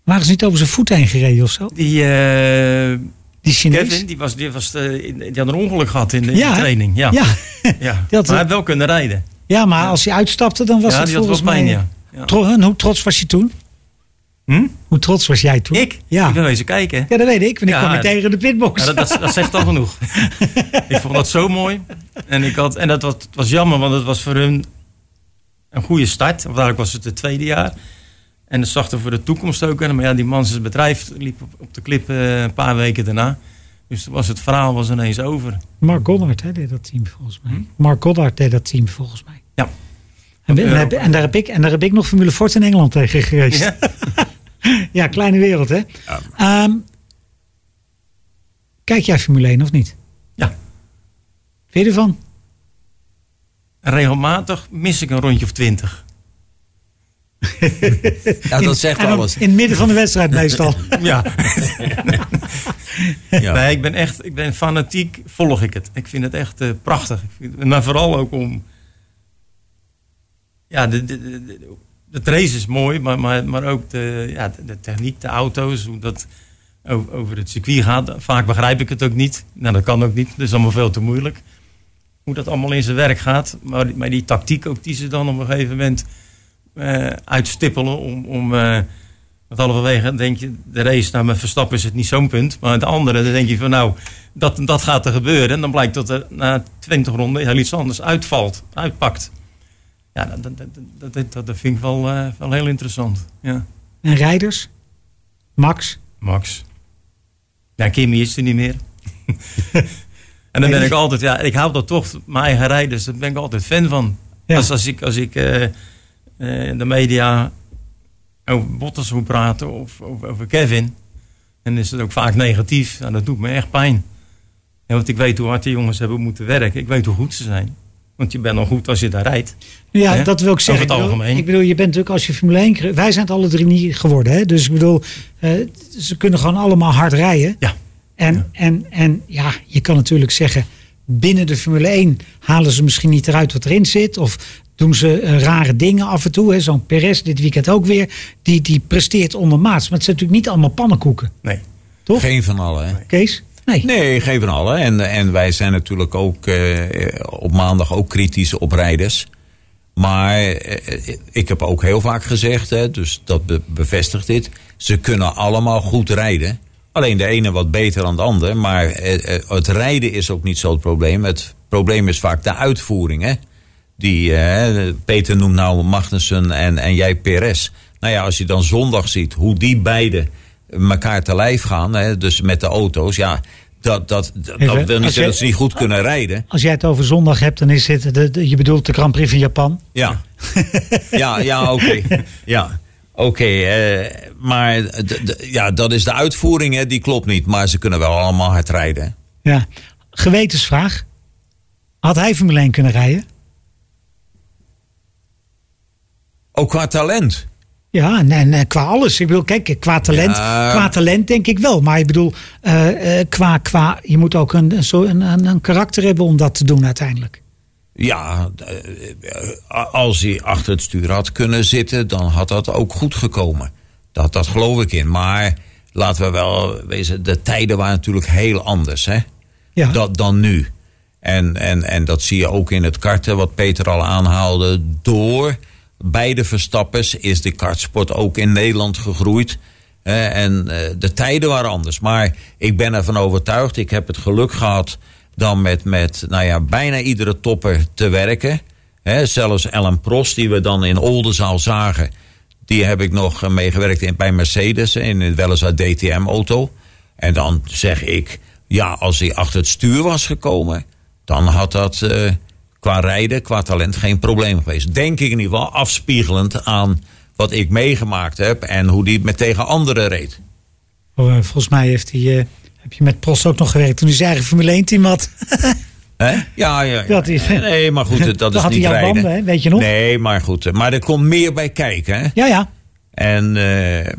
Waren ze niet over zijn voet heen gereden of zo? Die, eh, Die Chinees? Kevin, die, was, die, was, eh, die had een ongeluk gehad in de, in de Ja, hè? training. Ja. Ja. Ja. had- maar hij had wel kunnen rijden. ja, maar als hij uitstapte, dan was ja, het die had wel volgens pijn, mij... ja. Ja. Tro- en hoe trots was je toen? Hm? Hoe trots was jij toen? Ik? Ja. Ik ben wezen kijken. Ja, dat weet ik. Want ik Ja, kwam je tegen de pitbox. Ja, dat, dat, dat zegt al genoeg. ik vond dat zo mooi. En, ik had, en dat was, het was jammer, want het was voor hun een goede start. Of eigenlijk was het het tweede jaar. En het zag er voor de toekomst ook. Maar ja, die man zijn bedrijf liep op, op de klip eh, een paar weken daarna. Dus was het verhaal was ineens over. Mark Goddard hè, deed dat team volgens mij. Hm? Mark Goddard deed dat team volgens mij. Ja. En, en, Europa. en daar heb ik, en daar heb ik nog Formule Ford in Engeland tegen geweest. Ja, Ja. kleine wereld hè. Ja. Ehm, kijk jij Formule 1 of niet? Ja. Vind je ervan? Regelmatig mis ik een rondje of twintig. Ja, dat zegt alles. In het midden van de wedstrijd meestal. Ja. Ja. Nee, ik ben echt, ik ben fanatiek, volg ik het. Ik vind het echt eh, prachtig. Maar vooral ook om, ja, de, de, de, race is mooi, maar, maar, maar ook de, ja, de, techniek, de auto's, hoe dat over, het circuit gaat. Vaak begrijp ik het ook niet. Nou, dat kan ook niet. Dat is allemaal veel te moeilijk. Hoe dat allemaal in zijn werk gaat. Maar, maar die tactiek ook die ze dan op een gegeven moment eh, uitstippelen om... om eh, want halverwege denk je, de race, nou met Verstappen is het niet zo'n punt. Maar de andere, dan denk je van nou, dat, dat gaat er gebeuren. En dan blijkt dat er na 20 ronden heel iets anders uitvalt, uitpakt. Ja, dat, dat, dat, dat, vind ik wel, eh, wel heel interessant. Ja. En rijders? Max? Max. Ja, Kimmy is er niet meer. en dan ben ik altijd, ja, ik hou dat toch, mijn eigen rijders, daar ben ik altijd fan van. Ja. Als, als ik, als ik eh, eh, in de media over Bottas moet praten of over, over Kevin, dan is het ook vaak negatief. Nou, dat doet me echt pijn. Ja, want ik weet hoe hard die jongens hebben moeten werken. Ik weet hoe goed ze zijn. Want je bent al goed als je daar rijdt. Ja, Hè? dat wil ik zeggen. Over het Ik bedoel- algemeen. Ik bedoel, je bent natuurlijk als je Formule 1... krijgt- Wij zijn het alle drie niet geworden. Hè? Dus ik bedoel, eh, ze kunnen gewoon allemaal hard rijden. Ja. En, En, en ja, je kan natuurlijk zeggen... binnen de Formule 1 halen ze misschien niet eruit wat erin zit. Of doen ze eh, rare dingen af en toe. hè. Zo'n Perez dit weekend ook weer. Die, die presteert ondermaats. Maar het zijn natuurlijk niet allemaal pannenkoeken. Nee. Toch, Geen van allen. hè? Kees? Nee. Nee, geen van allen. En, en wij zijn natuurlijk ook eh, op maandag ook kritisch op rijders. Maar eh, ik heb ook heel vaak gezegd, hè, dus dat be- bevestigt dit. Ze kunnen allemaal goed rijden. Alleen de ene wat beter dan de ander. Maar eh, het rijden is ook niet zo het probleem. Het probleem is vaak de uitvoering. Hè? Die, Peter noemt nou Magnussen en, en jij Perez. Nou ja, als je dan zondag ziet hoe die beiden elkaar te lijf gaan, hè, dus met de auto's, ja, dat, dat, dat, Even, dat wil niet zeggen dat ze niet goed kunnen rijden. Als jij het over zondag hebt, dan is het... De, de- je bedoelt de Grand Prix van Japan. Ja, ja, ja oké. Ja. Oké, eh, maar ja, dat is de uitvoering, hè, die klopt niet. Maar ze kunnen wel allemaal hard rijden. Ja. Gewetensvraag. Had hij Formule 1 kunnen rijden? Ook qua talent. Ja, en, en qua alles. Ik bedoel, kijk, qua talent, Ja. qua talent denk ik wel. Maar ik bedoel, eh, eh, qua, qua, je moet ook een, zo- een, een, een karakter hebben om dat te doen uiteindelijk. Ja, eh, als hij achter het stuur had kunnen zitten, dan had dat ook goed gekomen. Dat, dat geloof ik in. Maar laten we wel wezen, de tijden waren natuurlijk heel anders hè, Ja, dat, dan nu. En, en, en dat zie je ook in het karten, wat Peter al aanhaalde. Door beide Verstappers is de kartsport ook in Nederland gegroeid. En eh, de tijden waren anders. Maar ik ben ervan overtuigd, ik heb het geluk gehad dan met, met nou ja, bijna iedere topper te werken. Hè, zelfs Ellen Prost, die we dan in Oldenzaal zagen. Die heb ik nog eh, meegewerkt in, bij Mercedes, in een weliswaar DTM-auto. En dan zeg ik, ja, als hij achter het stuur was gekomen, dan had dat eh, qua rijden, qua talent geen probleem geweest. Denk ik in ieder geval afspiegelend aan wat ik meegemaakt heb en hoe die met tegen anderen reed. Oh, eh, volgens mij heeft hij, eh, heb je met Prost ook nog gewerkt toen hij zijn eigen Formule 1 team had. Hè? Ja, ja, ja. Dat is- Nee, maar goed, dat is niet rijden. banden, hè? weet je nog? Nee, maar goed. eh, Maar er komt meer bij kijken. Hè? Ja, ja. En,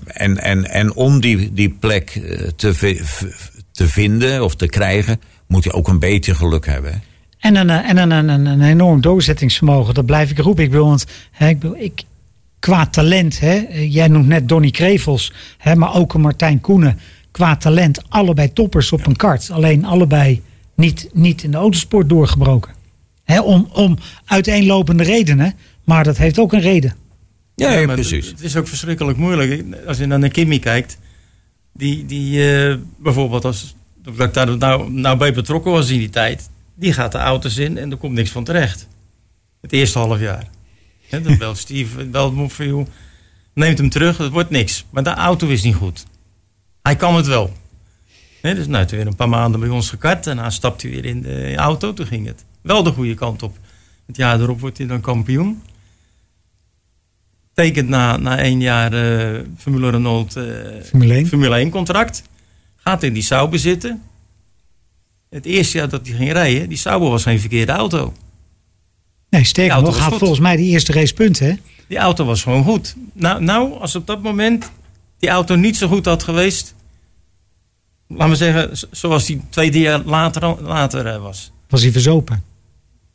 en, en, en om die, die plek te, te vinden of te krijgen, moet je ook een beetje geluk hebben. En een, eh, en een, een, een, een enorm doorzettingsvermogen, dat blijf ik roepen. Ik bedoel, want hè, ik bedoel, ik, qua talent, hè, eh, jij noemt net Donny Krevels, hè, maar ook een Martijn Koenen. Qua talent, allebei toppers op een kart. Alleen allebei niet, niet in de autosport doorgebroken. Hè, om, om uiteenlopende redenen, maar dat heeft ook een reden. Ja, ja, maar precies. Het, het is ook verschrikkelijk moeilijk. Als je naar Kimmy kijkt, die, die eh, bijvoorbeeld als dat ik daar nou, nou bij betrokken was in die tijd, die gaat de auto's in en er komt niks van terecht. Het eerste half jaar. Hè, dan belt Steve, belt jou, neemt hem terug, het wordt niks. Maar de auto is niet goed. Hij kan het wel. Hè, dus nou, toen weer een paar maanden bij ons gekart en dan stapt hij weer in de auto, toen ging het wel de goede kant op. Het jaar erop wordt hij dan kampioen tekent na, na één jaar eh, Formule Renault eh, Formule 1. Formule 1 contract. Gaat in die Sauber zitten. Het eerste jaar dat hij ging rijden, die Sauber was geen verkeerde auto. Nee, sterker De auto nog, had volgens mij die eerste racepunten. hè? Die auto was gewoon goed. Nou, nou, als op dat moment die auto niet zo goed had geweest. Laten we zeggen, zoals die twee jaar later, later eh, was. Was hij verzopen.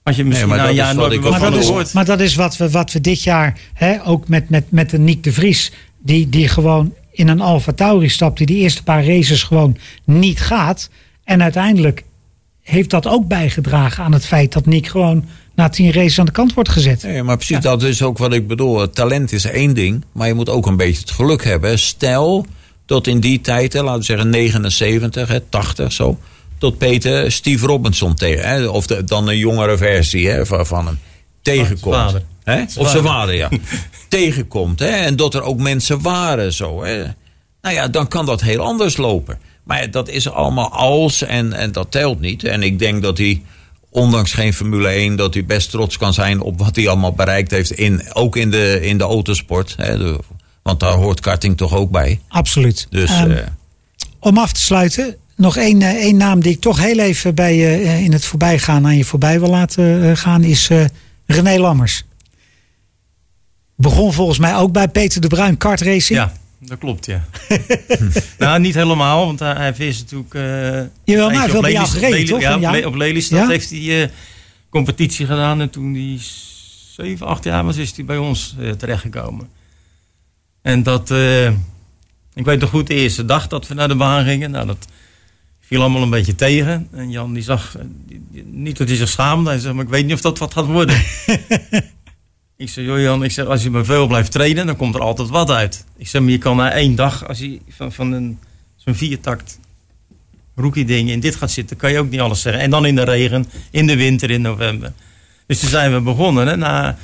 Had je misschien maar dat jaar nooit Maar van dat, is, gehoord. maar dat is wat we, wat we dit jaar, hè, ook met, met, met de Nick de Vries, die, die gewoon in een Alfa Tauri stapt, die die eerste paar races gewoon niet gaat. En uiteindelijk heeft dat ook bijgedragen aan het feit dat Nick gewoon na tien races aan de kant wordt gezet. Nee, maar precies, dat is ook wat ik bedoel. Talent is één ding, maar je moet ook een beetje het geluk hebben. Stel dat in die tijd, hè, laten we zeggen 79, hè, 80 zo, tot Peter Steve Robinson tegen, hè, of de- dan een jongere versie hè, van, van hem, tegenkomt. vader. Hè? Of zijn vader, ja. tegenkomt. Hè? En dat er ook mensen waren zo. Hè? Nou ja, dan kan dat heel anders lopen. Maar dat is allemaal als en, en dat telt niet. En ik denk dat hij, ondanks geen Formule 1, dat hij best trots kan zijn op wat hij allemaal bereikt heeft. In, ook in de, in de autosport. Hè? De- want daar hoort karting toch ook bij. Absoluut. Dus Ehm, eh, Om af te sluiten, nog één, eh, één naam die ik toch heel even bij je eh, in het voorbijgaan aan je voorbij wil laten gaan, is eh, René Lammers. Begon volgens mij ook bij Peter de Bruin kart racing. Ja, dat klopt, ja. nou, niet helemaal, want hij, heeft natuurlijk... eh, Jawel, maar hij heeft wel bij gereden, toch? Ja, op, Lelystad Ja? heeft hij eh, competitie gedaan. En toen hij 7, 8 jaar was, is hij bij ons eh, terechtgekomen. En dat... ik weet nog goed, de eerste dag dat we naar de baan gingen. Nou, dat viel allemaal een beetje tegen. En Jan die zag, die- niet dat hij zich schaamde. Hij zei, maar ik weet niet of dat wat gaat worden. ik zei, joh Jan, ik zeg, als je maar veel blijft trainen, dan komt er altijd wat uit. Ik zeg, maar je kan na één dag, als je van, van een, zo'n viertakt rookie ding in dit gaat zitten, kan je ook niet alles zeggen. En dan in de regen, in de winter, in november. Dus toen zijn we begonnen. Hè. Na, ik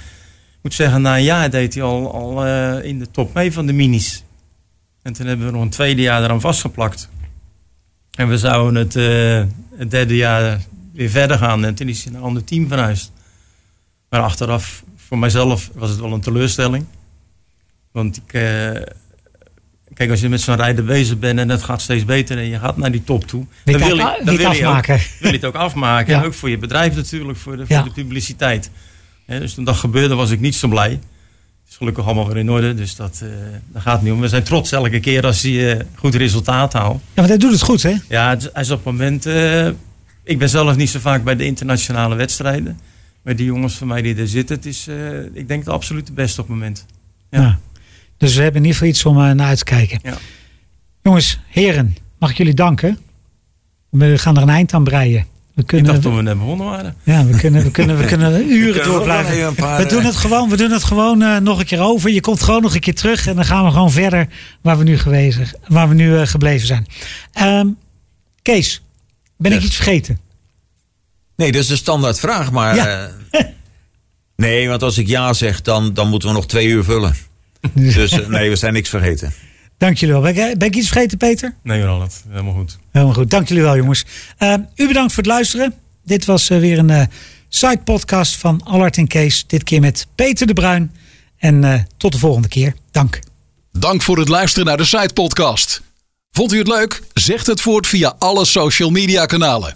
moet zeggen, na een jaar deed hij al, al eh, in de top mee van de minis. En toen hebben we nog een tweede jaar eraan vastgeplakt. En we zouden het, eh, derde jaar weer verder gaan. En toen is hij naar een ander team verhuisd. Maar achteraf, voor mijzelf, was het wel een teleurstelling. Want ik, eh, kijk, als je met zo'n rijder bezig bent en het gaat steeds beter en je gaat naar die top toe. Je dan wil je, dan je wil het je, ook, afmaken? wil je het ook afmaken. Ja. En ook voor je bedrijf natuurlijk, voor de, voor Ja. de publiciteit. Dus toen dat gebeurde was ik niet zo blij. Het is gelukkig allemaal weer in orde, dus dat, eh dat gaat niet om. We zijn trots elke keer als hij eh, goed resultaat haalt. Ja, want hij doet het goed, hè? Ja, hij is op het moment. ik ben zelf niet zo vaak bij de internationale wedstrijden. Maar die jongens van mij die er zitten, het is, eh, ik denk, de absolute beste op het moment. Ja. Ja. Dus we hebben in ieder geval iets om eh, naar uit te kijken. Ja. Jongens, heren, mag ik jullie danken? We gaan er een eind aan breien. We Ik kunnen, dacht toen we net begonnen waren. ja, we kunnen, we kunnen, we kunnen uren kunnen door blijven. paar, We doen eh, het gewoon, we doen het gewoon nog een keer over. Je komt gewoon nog een keer terug en dan gaan we gewoon verder waar we nu, gewezen, waar we nu gebleven zijn. Ehm, Kees, ben ik iets vergeten? Nee, dat is een standaard vraag. Maar Ja. eh, nee, want als ik ja zeg, dan, dan moeten we nog twee uur vullen. Dus eh, nee, we zijn niks vergeten. Dank jullie wel. Ben ik, ben ik iets vergeten, Peter? Nee, Ronald, helemaal goed. Helemaal goed. Dank jullie wel, jongens. Eh, u bedankt voor het luisteren. Dit was eh, weer een eh side podcast van Allard en Kees. Dit keer met Peter de Bruin. En eh, tot de volgende keer. Dank. Dank voor het luisteren naar de Site Podcast. Vond u het leuk? Zegt het voort via alle social media kanalen.